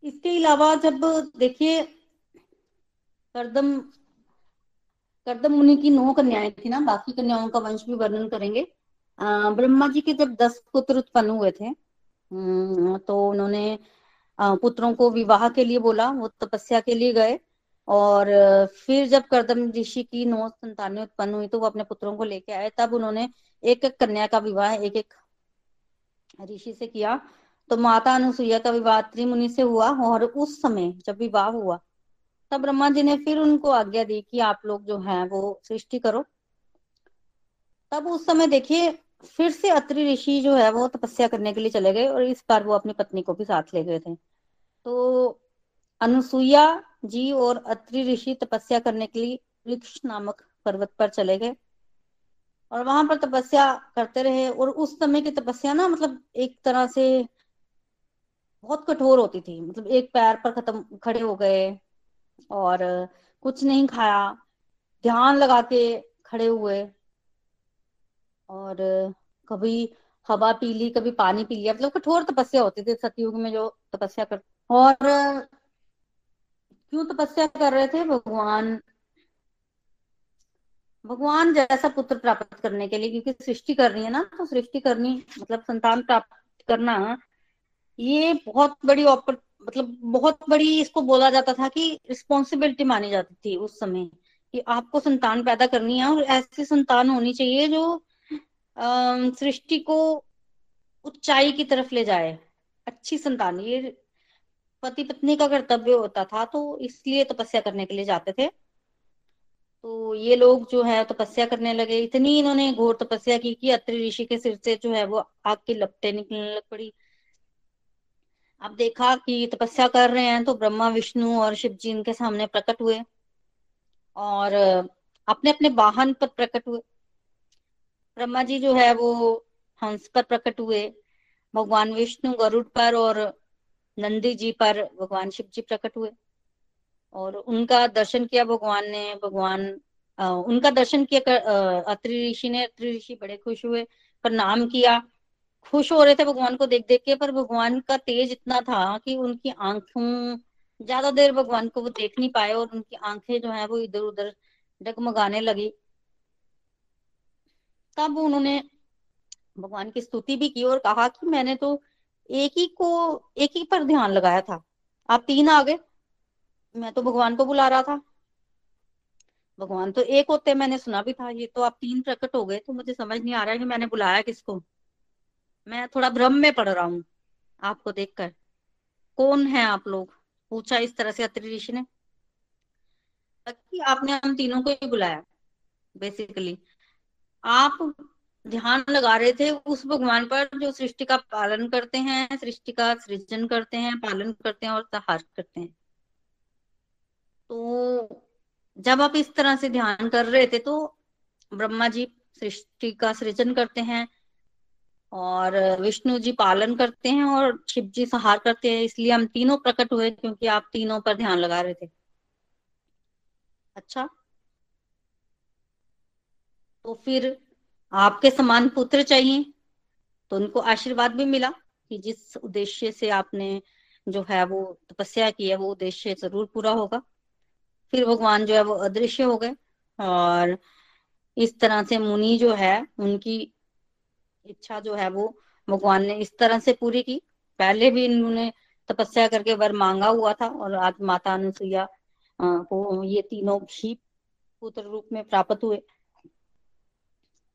इसके अलावा जब देखिए, करदम करदम मुनि की नौ कन्याएँ थी ना, बाकी कन्याओं का वंश भी वर्णन करेंगे। ब्रह्मा जी के जब दस पुत्र उत्पन्न हुए थे तो उन्होंने पुत्रों को विवाह के लिए बोला, वो तपस्या के लिए गए और फिर जब करदम ऋषि की नौ संतानें उत्पन्न हुई तो वो अपने पुत्रों को लेके आए। तब उन्होंने एक एक कन्या का विवाह एक एक ऋषि से किया। तो माता अनुसुईया का विवाह त्रिमुनि से हुआ और उस समय जब विवाह हुआ, तब ब्रह्मा जी ने फिर उनको आज्ञा दी कि आप लोग जो है वो सृष्टि करो। तब उस समय देखिए फिर से अत्रि ऋषि जो है वो तपस्या करने के लिए चले गए और इस बार वो अपनी पत्नी को भी साथ ले गए थे। तो अनुसुईया जी और अत्रि ऋषि तपस्या करने के लिए वृक्ष नामक पर्वत पर चले गए और वहाँ पर तपस्या करते रहे और उस समय की तपस्या ना मतलब एक तरह से बहुत कठोर होती थी। मतलब एक पैर पर खत्म, खड़े हो गए और कुछ नहीं खाया, ध्यान लगा के खड़े हुए। और कभी हवा पी ली, कभी पानी पी लिया। मतलब कठोर तपस्या होती थी सतयुग में जो तपस्या कर और क्यों तपस्या कर रहे थे? भगवान भगवान जैसा पुत्र प्राप्त करने के लिए, क्योंकि सृष्टि करनी है ना तो सृष्टि करनी मतलब संतान प्राप्त करना, ये बहुत बड़ी ऑपर मतलब बहुत बड़ी इसको बोला जाता था कि रिस्पॉन्सिबिलिटी मानी जाती थी उस समय कि आपको संतान पैदा करनी है और ऐसी संतान होनी चाहिए जो सृष्टि को उच्चाई की तरफ़ ले जाए। अच्छी संतान, ये पति पत्नी का कर्तव्य होता था तो इसलिए तपस्या करने के लिए जाते थे। तो ये लोग जो है, तपस्या करने लगे। इतनी इन्होंने घोर तपस्या की कि अत्रि ऋषि के सिर से जो है, वो आग की लपटे निकलने लग पड़ी। अब देखा कि तपस्या कर रहे हैं तो ब्रह्मा, विष्णु और शिव जी इनके सामने प्रकट हुए और अपने अपने वाहन पर प्रकट हुए। ब्रह्मा जी जो है वो हंस पर प्रकट हुए। भगवान विष्णु, गरुड़ पर और नंदी जी पर भगवान शिव जी प्रकट हुए। और उनका दर्शन किया भगवान ने। भगवान उनका दर्शन किया अत्रि ऋषि ने। अत्रि ऋषि बड़े खुश हुए, प्रणाम किया। खुश हो रहे थे भगवान को देख देख के, पर भगवान का तेज इतना था कि उनकी आँखों, ज़्यादा देर भगवान को वो देख नहीं पाए और उनकी आँखें जो है वो इधर उधर डगमगाने लगी। तब उन्होंने भगवान की स्तुति भी की और कहा कि मैंने तो एक ही को, एक ही पर ध्यान लगाया था। आप तीन आ गए। मैं तो भगवान को बुला रहा था। भगवान तो एक होते मैंने सुना भी था। ये तो आप तीन प्रकट हो गए तो मुझे समझ नहीं आ रहा है कि मैंने बुलाया किसको। मैं थोड़ा भ्रम में पड़ रहा हूँ आपको देखकर। कौन है आप लोग? पूछा इस तरह से अत्रि ऋषि ने। कि आपने हम तीनों को ही बुलाया बेसिकली आप ध्यान लगा रहे थे उस भगवान पर जो सृष्टि का पालन करते हैं, सृष्टि का सृजन करते हैं, पालन करते हैं और सहार करते हैं। तो जब आप इस तरह से ध्यान कर रहे थे तो ब्रह्मा जी सृष्टि का सृजन करते हैं और विष्णु जी पालन करते हैं और शिव जी सहार करते हैं। इसलिए हम तीनों प्रकट हुए क्योंकि आप तीनों पर ध्यान लगा रहे थे। अच्छा तो फिर आपके समान पुत्र चाहिए। तो उनको आशीर्वाद भी मिला कि जिस उद्देश्य से आपने जो है वो तपस्या की है, वो उद्देश्य ज़रूर पूरा होगा। फिर भगवान जो है वो अदृश्य हो गए और इस तरह से मुनि जो है, उनकी इच्छा जो है वो भगवान ने इस तरह से पूरी की। पहले भी इन्होंने तपस्या करके वर मांगा हुआ था और आज माता अनुसुईया को ये तीनों भी पुत्र रूप में प्राप्त हुए।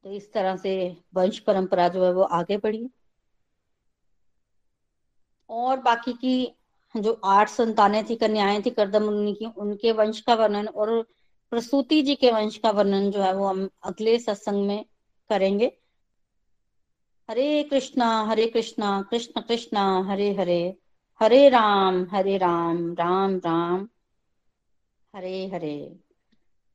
तो इस तरह से वंश परंपरा जो है वो आगे बढ़ी। और बाकी की जो आठ संतानें थी, कन्याएँ थी, करदम की, उनके वंश का वर्णन और प्रसूति जी के वंश का वर्णन जो है वो हम अगले सत्संग में करेंगे। हरे कृष्णा हरे कृष्णा, कृष्ण कृष्णा, हरे हरे हरे राम हरे राम राम राम, हरे हरे।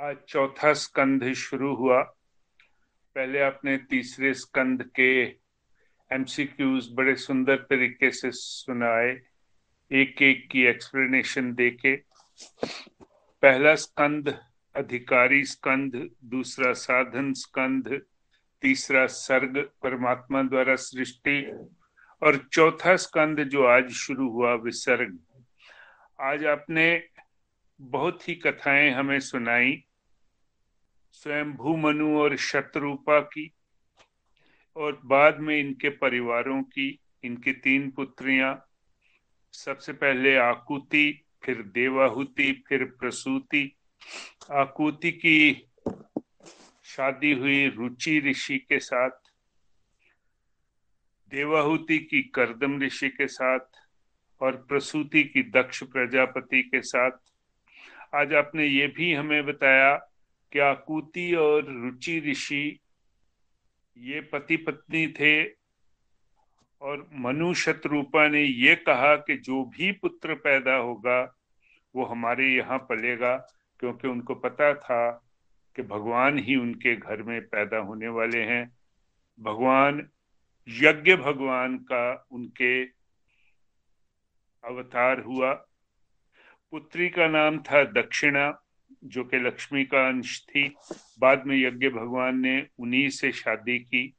आज चौथा स्कंध शुरू हुआ। पहले आपने तीसरे स्कंध के एमसीक्यूज बड़े सुंदर तरीके से सुनाए एक एक की एक्सप्लेनेशन देके। पहला स्कंद अधिकारी स्कंद दूसरा साधन स्कंद तीसरा सर्ग, परमात्मा द्वारा सृष्टि, और चौथा स्कंद जो आज शुरू हुआ, विसर्ग। आज आपने बहुत ही कथाएँ हमें सुनाई। स्वयं भूमनु और शत्रुपा की, और बाद में इनके परिवारों की, इनकी तीन पुत्रियाँ, सबसे पहले आकुति, फिर देवाहुति, फिर प्रसूति। आकुति की शादी हुई रुचि ऋषि के साथ, देवाहुति की करदम ऋषि के साथ, और प्रसूति की दक्ष प्रजापति के साथ। आज आपने ये भी हमें बताया क्या कूति और रुचि ऋषि, ये पति पत्नी थे और मनु शत्रुपा ने ये कहा कि जो भी पुत्र पैदा होगा, वो हमारे यहाँ पलेगा, क्योंकि उनको पता था कि भगवान ही उनके घर में पैदा होने वाले हैं। भगवान, यज्ञ भगवान का उनके अवतार हुआ। पुत्री का नाम था दक्षिणा। जो कि लक्ष्मी का अंश थी, बाद में यज्ञ भगवान ने उन्हीं से शादी की।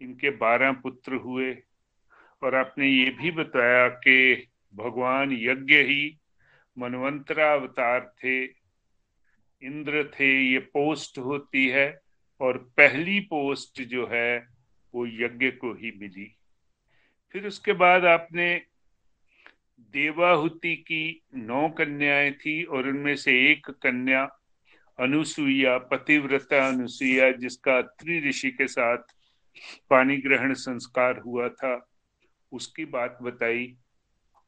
इनके बारह पुत्र हुए। और आपने ये भी बताया कि भगवान यज्ञ ही मनवंतरा अवतार थे। इंद्र थे, ये पोस्ट होती है। और पहली पोस्ट जो है, वो यज्ञ को ही मिली। फिर उसके बाद आपने देवाहुति की नौ कन्याएँ थी और उनमें से एक कन्या अनुसुईया पतिव्रता अनुसुईया जिसका त्रि ऋषि के साथ पानी ग्रहण संस्कार हुआ था। उसकी बात बताई।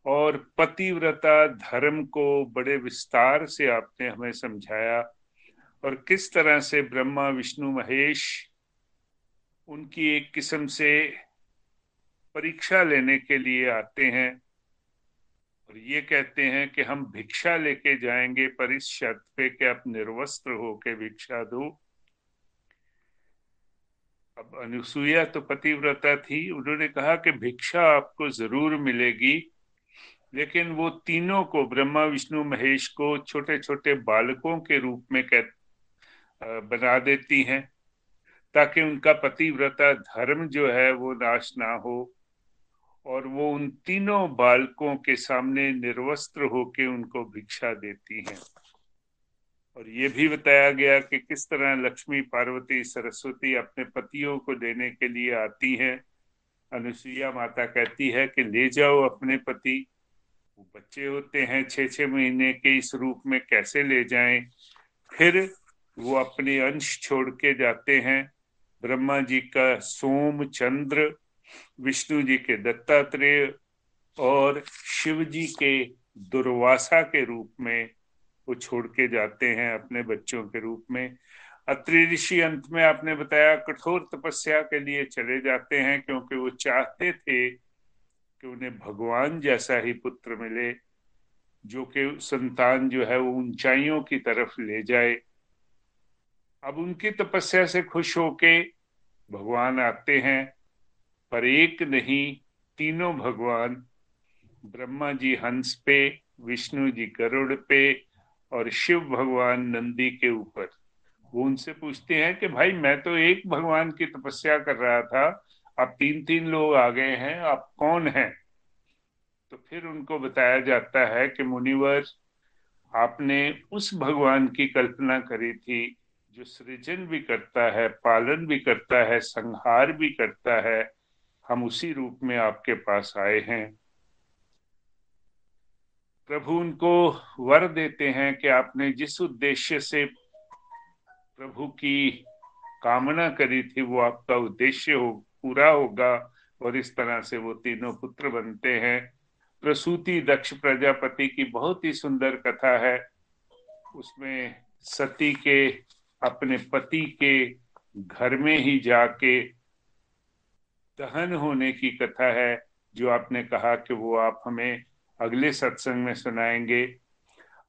और पतिव्रता धर्म को बड़े विस्तार से आपने हमें समझाया। और किस तरह से ब्रह्मा, विष्णु, महेश उनकी एक किस्म से परीक्षा लेने के लिए आते हैं और ये कहते हैं कि हम भिक्षा लेके जाएँगे, पर इस शर्त पे कि आप निर्वस्त्र हो के भिक्षा दो। अब अनुसुईया तो पतिव्रता थी, उन्होंने कहा कि भिक्षा आपको ज़रूर मिलेगी, लेकिन वो तीनों को, ब्रह्मा, विष्णु, महेश को छोटे छोटे बालकों के रूप में कह बना देती हैं, ताकि उनका पतिव्रता धर्म जो है वो नाश ना हो। और वो उन तीनों बालकों के सामने निर्वस्त्र होके उनको भिक्षा देती हैं। और ये भी बताया गया कि किस तरह लक्ष्मी, पार्वती, सरस्वती अपने पतियों को देने के लिए आती हैं। अनुसुईया माता कहती है कि ले जाओ अपने पति। वो बच्चे होते हैं छह छह महीने के इस रूप में कैसे ले जाएँ? फिर वो अपने अंश छोड़ के जाते हैं। ब्रह्मा जी का सोम चंद्र विष्णु जी के दत्तात्रेय और शिव जी के दुर्वासा के रूप में वो छोड़ के जाते हैं अपने बच्चों के रूप में। अत्रि ऋषि अंत में आपने बताया कठोर तपस्या के लिए चले जाते हैं क्योंकि वो चाहते थे कि उन्हें भगवान जैसा ही पुत्र मिले, जो कि संतान जो है वो ऊंचाइयों की तरफ़ ले जाए। अब उनकी तपस्या से खुश होके भगवान आते हैं। पर एक नहीं, तीनों भगवान, ब्रह्मा जी हंस पे, विष्णु जी गरुड़ पे और शिव भगवान नंदी के ऊपर। वो उनसे पूछते हैं कि भाई, मैं तो एक भगवान की तपस्या कर रहा था अब तीन तीन लोग आ गए हैं, आप कौन हैं? तो फिर उनको बताया जाता है कि मुनिवर, आपने उस भगवान की कल्पना करी थी, जो सृजन भी करता है, पालन भी करता है, संहार भी करता है हम उसी रूप में आपके पास आए हैं। प्रभु उनको वर देते हैं कि आपने जिस उद्देश्य से प्रभु की कामना करी थी, वो आपका उद्देश्य हो, पूरा होगा और इस तरह से वो तीनों पुत्र बनते हैं। प्रसूति दक्ष प्रजापति की बहुत ही सुंदर कथा है। उसमें सती के, अपने पति के घर में ही जाके दहन होने की कथा है जो आपने कहा कि वो आप हमें अगले सत्संग में सुनाएँगे।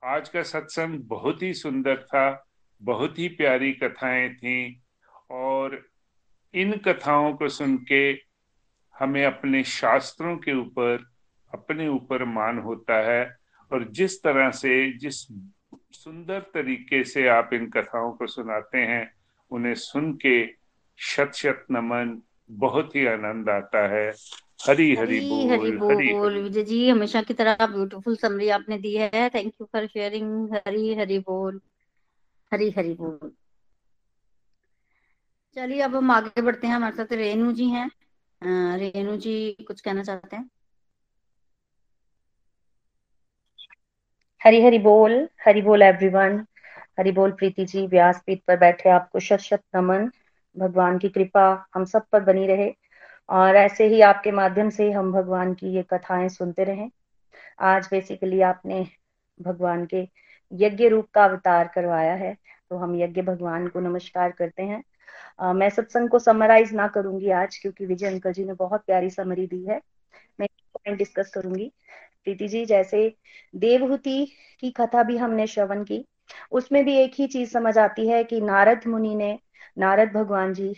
आज का सत्संग बहुत ही सुंदर था, बहुत ही प्यारी कथाएँ थी और इन कथाओं को सुन के हमें अपने शास्त्रों के ऊपर, अपने ऊपर मान होता है और जिस तरह से, जिस सुंदर तरीके से आप इन कथाओं को सुनाते हैं, उन्हें सुन के शत शत नमन बहुत ही आनंद आता है। हरी हरी बोल हरी बोल। विजय जी हमेशा की तरह ब्यूटीफुल समरी आपने दी है। Thank you for sharing Hari Hari बोल। हरी हरी बोल। चलिए अब हम आगे बढ़ते हैं। हमारे साथ रेणु जी हैं। रेणु जी कुछ कहना चाहते हैं? हरी हरी बोल। हरी बोल एवरीवन हरी बोल प्रीति जी व्यासपीठ पर बैठे आपको शत शत नमन। भगवान की कृपा हम सब पर बनी रहे और ऐसे ही आपके माध्यम से हम भगवान की ये कथाएँ सुनते रहे। आज बेसिकली आपने भगवान के यज्ञ रूप का अवतार करवाया है तो हम यज्ञ भगवान को नमस्कार करते हैं। आ, मैं सत्संग को समराइज ना करूँगी आज क्योंकि विजय अंकल जी ने बहुत प्यारी समरी दी है। मैं पॉइंट डिस्कस करूँगी। प्रीति जी जैसे देवहूति की कथा भी हमने श्रवण की उसमें भी एक ही चीज़ समझ आती है कि नारद मुनि ने नारद भगवान जी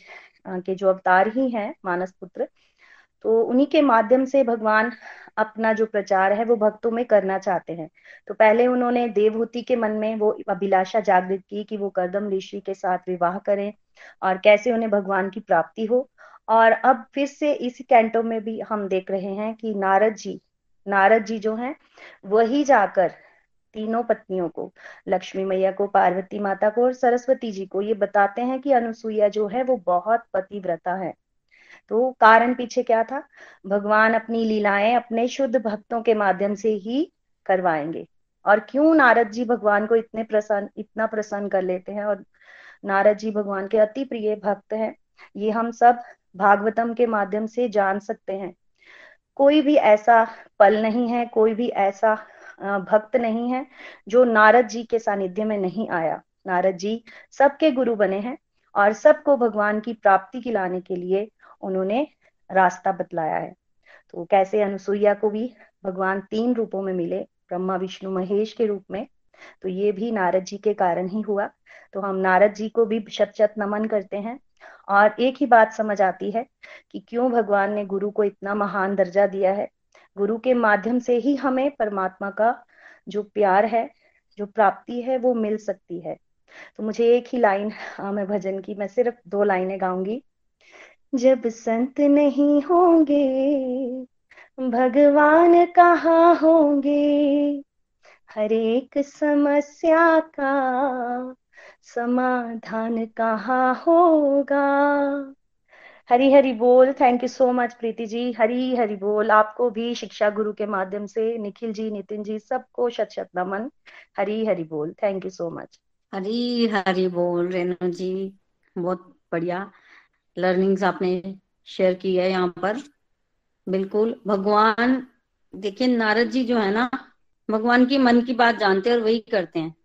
के जो अवतार ही हैं, मानस पुत्र तो उन्हीं के माध्यम से भगवान अपना जो प्रचार है, वो भक्तों में करना चाहते हैं। तो पहले उन्होंने देवहूति के मन में वो अभिलाषा जागृत की कि वो कर्दम ऋषि के साथ विवाह करें और कैसे उन्हें भगवान की प्राप्ति हो। और अब फिर से इस कैंटो में भी हम देख रहे हैं कि नारद जी नारद जी जो हैं, वही जाकर तीनों पत्नियों को, लक्ष्मी मैया को, पार्वती माता को और सरस्वती जी को, ये बताते हैं कि अनुसुईया जो है वो बहुत पतिव्रता है। तो कारण पीछे क्या था? भगवान अपनी लीलाएँ अपने शुद्ध भक्तों के माध्यम से ही करवाएँगे। और क्यों नारद जी भगवान को इतने प्रसन्न, इतना प्रसन्न कर लेते हैं और नारद जी भगवान के अति प्रिय भक्त हैं, ये हम सब भागवतम के माध्यम से जान सकते हैं। कोई भी ऐसा पल नहीं है, कोई भी ऐसा भक्त नहीं है, जो नारद जी के सानिध्य में नहीं आया। नारद जी सबके गुरु बने हैं और सबको भगवान की प्राप्ति की लाने के लिए उन्होंने रास्ता बतलाया है। तो कैसे अनुसुईया को भी भगवान तीन रूपों में मिले, ब्रह्मा, विष्णु, महेश के रूप में तो ये भी नारद जी के कारण ही हुआ। तो हम नारद जी को भी शत शत नमन करते हैं और एक ही बात समझ आती है कि क्यों भगवान ने गुरु को इतना महान दर्जा दिया है? गुरु के माध्यम से ही हमें परमात्मा का जो प्यार है, जो प्राप्ति है, वो मिल सकती है। तो मुझे एक ही लाइन मैं भजन की, मैं सिर्फ़ दो लाइनें गाऊँगी। जब संत नहीं होंगे, भगवान कहाँ होंगे? हर एक समस्या का समाधान कहाँ होगा? हरी हरी बोल। Thank you so much Preeti ji. Hari Hari बोल। आपको भी शिक्षा गुरु के माध्यम से, निखिल जी, नितिन जी, सबको शत शत नमन। हरी हरी बोल। Thank you so much Hari Hari बोल, रेणु जी। बहुत बढ़िया लर्निंग्स आपने शेयर की है यहाँ पर। बिल्कुल, भगवान, देखिए नारद जी जो है ना, भगवान की मन की बात जानते हैं और वही करते हैं।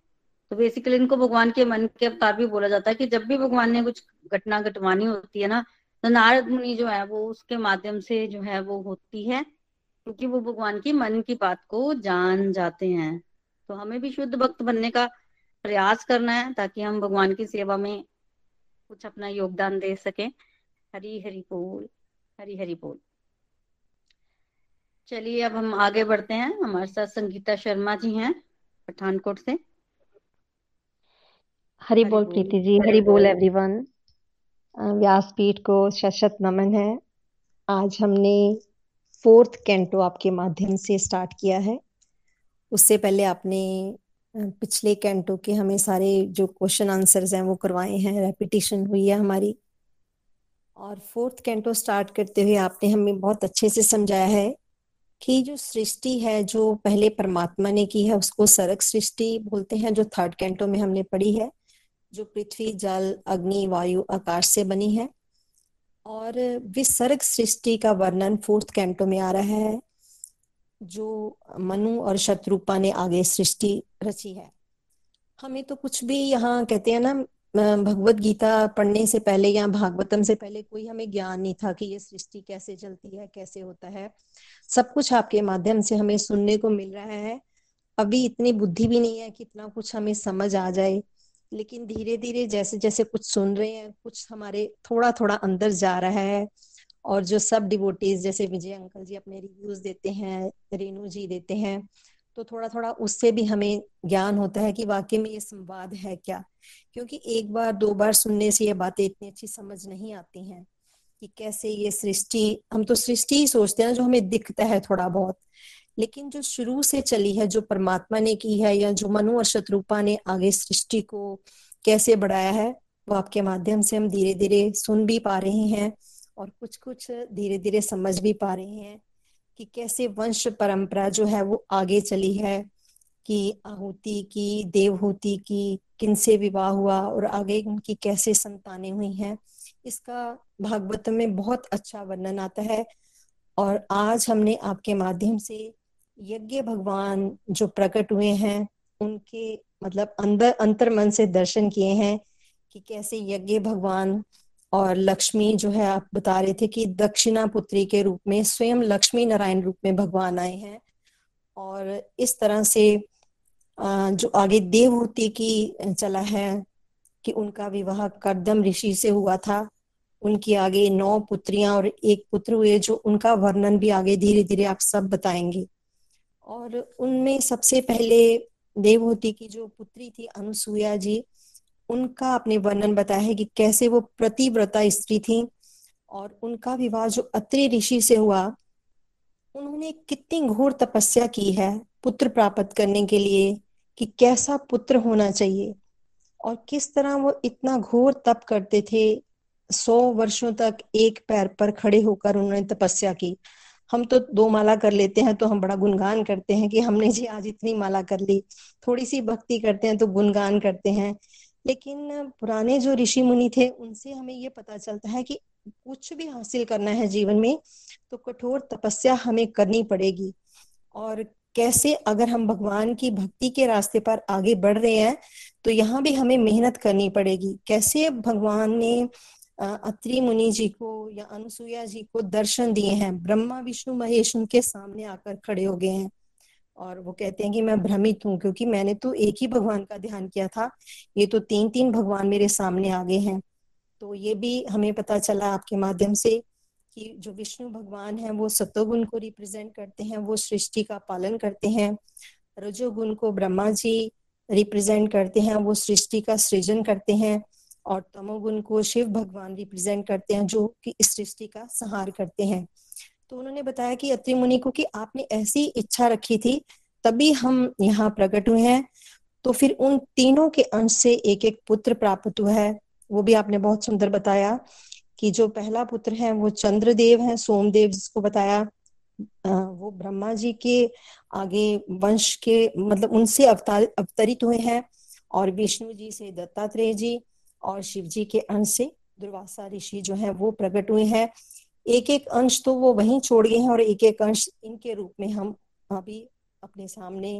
तो बेसिकली इनको भगवान के मन के अवतार भी बोला जाता है कि जब भी भगवान ने कुछ घटना घटवानी होती है ना तो नारद मुनि जो है वो उसके माध्यम से जो है वो होती है क्योंकि वो भगवान की मन की बात को जान जाते हैं। तो हमें भी शुद्ध भक्त बनने का प्रयास करना है ताकि हम भगवान की सेवा में कुछ अपना योगदान दे सके। हरी हरी बोल हरी हरी बोल। चलिए अब हम आगे बढ़ते हैं। हमारे साथ संगीता शर्मा जी हैं पठानकोट से। हरी बोल प्रीति जी हरी बोल एवरीवन व्यासपीठ को शशत नमन है। आज हमने फोर्थ कैंटो आपके माध्यम से स्टार्ट किया है। उससे पहले आपने पिछले कैंटो के हमें सारे जो क्वेश्चन आंसर्स हैं वो करवाए हैं। रेपिटेशन हुई है हमारी। और फोर्थ कैंटो स्टार्ट करते हुए आपने हमें बहुत अच्छे से समझाया है कि जो सृष्टि है, जो पहले परमात्मा ने की है, उसको सरक सृष्टि बोलते हैं, जो थर्ड कैंटो में हमने पढ़ी है। जो पृथ्वी, जल, अग्नि, वायु, आकाश से बनी है। और विसर्ग सृष्टि का वर्णन फोर्थ कैंटो में आ रहा है, जो मनु और शत्रुपा ने आगे सृष्टि रची है। हमें तो कुछ भी यहाँ कहते हैं ना भगवत गीता पढ़ने से पहले या भागवतम से पहले कोई हमें ज्ञान नहीं था कि ये सृष्टि कैसे चलती है, कैसे होता है। सब कुछ आपके माध्यम से हमें सुनने को मिल रहा है। अभी इतनी बुद्धि भी नहीं है कि इतना कुछ हमें समझ आ जाए। लेकिन धीरे धीरे जैसे जैसे कुछ सुन रहे हैं, कुछ हमारे थोड़ा थोड़ा अंदर जा रहा है और जो सब डिवोटीज जैसे विजय अंकल जी अपने रिव्यूज़ देते हैं, रेणु जी देते हैं तो थोड़ा थोड़ा उससे भी हमें ज्ञान होता है कि वाकई में ये संवाद है क्या? क्योंकि एक बार, दो बार सुनने से ये बातें इतनी अच्छी समझ नहीं आती हैं कि कैसे ये सृष्टि, हम तो सृष्टि ही सोचते हैं जो हमें दिखता है थोड़ा बहुत। लेकिन जो शुरू से चली है, जो परमात्मा ने की है या जो मनु और शत्रुपा ने आगे सृष्टि को कैसे बढ़ाया है, वो आपके माध्यम से हम धीरे धीरे सुन भी पा रहे हैं और कुछ कुछ धीरे धीरे समझ भी पा रहे हैं कि कैसे वंश परंपरा जो है, वो आगे चली है, कि आहुति की, देवहूति की किनसे विवाह हुआ और आगे उनकी कैसे संतानें हुई हैं, इसका भागवत में बहुत अच्छा वर्णन आता है और आज हमने आपके माध्यम से यज्ञ भगवान जो प्रकट हुए हैं, उनके मतलब अंदर, अंतर मन से दर्शन किए हैं कि कैसे यज्ञ भगवान और लक्ष्मी जो है, आप बता रहे थे कि दक्षिणा पुत्री के रूप में, स्वयं लक्ष्मी नारायण रूप में भगवान आए हैं। और इस तरह से जो आगे देवहूति की चला है कि उनका विवाह करदम ऋषि से हुआ था, उनकी आगे नौ पुत्रियाँ और एक पुत्र हुए, जो उनका वर्णन भी आगे धीरे धीरे आप सब बताएँगे। और उनमें सबसे पहले देवहूति की जो पुत्री थी अनुसुईया जी, उनका आपने वर्णन बताया है कि कैसे वो प्रतिव्रता स्त्री थी और उनका विवाह जो अत्रि ऋषि से हुआ, उन्होंने कितनी घोर तपस्या की है पुत्र प्राप्त करने के लिए कि कैसा पुत्र होना चाहिए और किस तरह वो इतना घोर तप करते थे, सौ वर्षों तक एक पैर पर खड़े होकर उन्होंने तपस्या की। हम तो दो माला कर लेते हैं तो हम बड़ा गुणगान करते हैं कि हमने जी आज इतनी माला कर ली। थोड़ी सी भक्ति करते हैं तो गुणगान करते हैं। लेकिन पुराने जो ऋषि मुनि थे, उनसे हमें ये पता चलता है कि कुछ भी हासिल करना है जीवन में तो कठोर तपस्या हमें करनी पड़ेगी। और कैसे अगर हम भगवान की भक्ति के रास्ते पर आगे बढ़ रहे हैं तो यहाँ भी हमें मेहनत करनी पड़ेगी। कैसे भगवान ने अत्रि मुनि जी को या अनुसुईया जी को दर्शन दिए हैं। ब्रह्मा, विष्णु, महेश उनके सामने आकर खड़े हो गए हैं। और वो कहते हैं कि मैं भ्रमित हूँ क्योंकि मैंने तो एक ही भगवान का ध्यान किया था। ये तो तीन तीन भगवान मेरे सामने आ गए हैं। तो ये भी हमें पता चला आपके माध्यम से कि जो विष्णु भगवान है, वो सतोगुण को रिप्रेजेंट करते हैं, वो सृष्टि का पालन करते हैं। रजोगुण को ब्रह्मा जी रिप्रेजेंट करते हैं, वो सृष्टि का सृजन करते हैं। और तमोगुण को शिव भगवान रिप्रेजेंट करते हैं, जो कि सृष्टि का संहार करते हैं। तो उन्होंने बताया कि अत्रि मुनि को कि आपने ऐसी इच्छा रखी थी, तभी हम यहाँ प्रकट हुए हैं। तो फिर उन तीनों के अंश से एक एक पुत्र प्राप्त हुआ है। वो भी आपने बहुत सुंदर बताया कि जो पहला पुत्र है, वो चंद्रदेव है, सोमदेव जिसको बताया। वो ब्रह्मा जी के आगे वंश के मतलब उनसे अवतार, अवतरित हुए हैं और विष्णु जी से दत्तात्रेय जी। और शिव जी के अंश से दुर्वासा ऋषि जो है वो प्रकट हुए हैं। एक एक अंश तो वो वहीं छोड़ गए हैं और एक एक अंश इनके रूप में हम अभी अपने सामने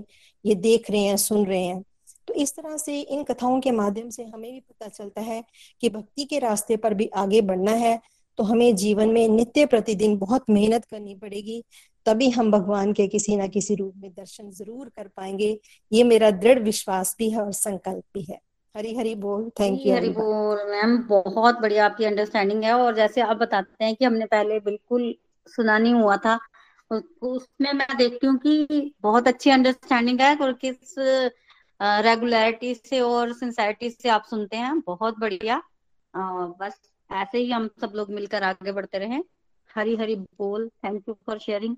ये देख रहे हैं, सुन रहे हैं। तो इस तरह से इन कथाओं के माध्यम से हमें भी पता चलता है कि भक्ति के रास्ते पर भी आगे बढ़ना है। तो हमें जीवन में नित्य प्रतिदिन बहुत मेहनत करनी पड़ेगी, तभी हम भगवान के किसी ना किसी रूप में दर्शन ज़रूर कर पाएँगे। ये मेरा दृढ़ विश्वास भी है और संकल्प भी है। हरी हरी बोल थैंक यू हरी बोल मैम बहुत बढ़िया आपकी अंडरस्टैंडिंग है और जैसे आप बताते हैं कि हमने पहले बिल्कुल सुना नहीं हुआ था उसमें मैं देखती हूँ कि बहुत अच्छी अंडरस्टैंडिंग है और किस रेगुलरिटी से और सिंसाइटी से आप सुनते हैं बहुत बढ़िया। बस ऐसे ही हम सब लोग मिलकर आगे बढ़ते रहे। हरी हरी बोल thank you for sharing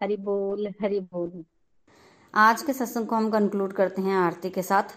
Hari बोल हरी बोल। आज के सत्संग को हम कंक्लूड करते हैं आरती के साथ।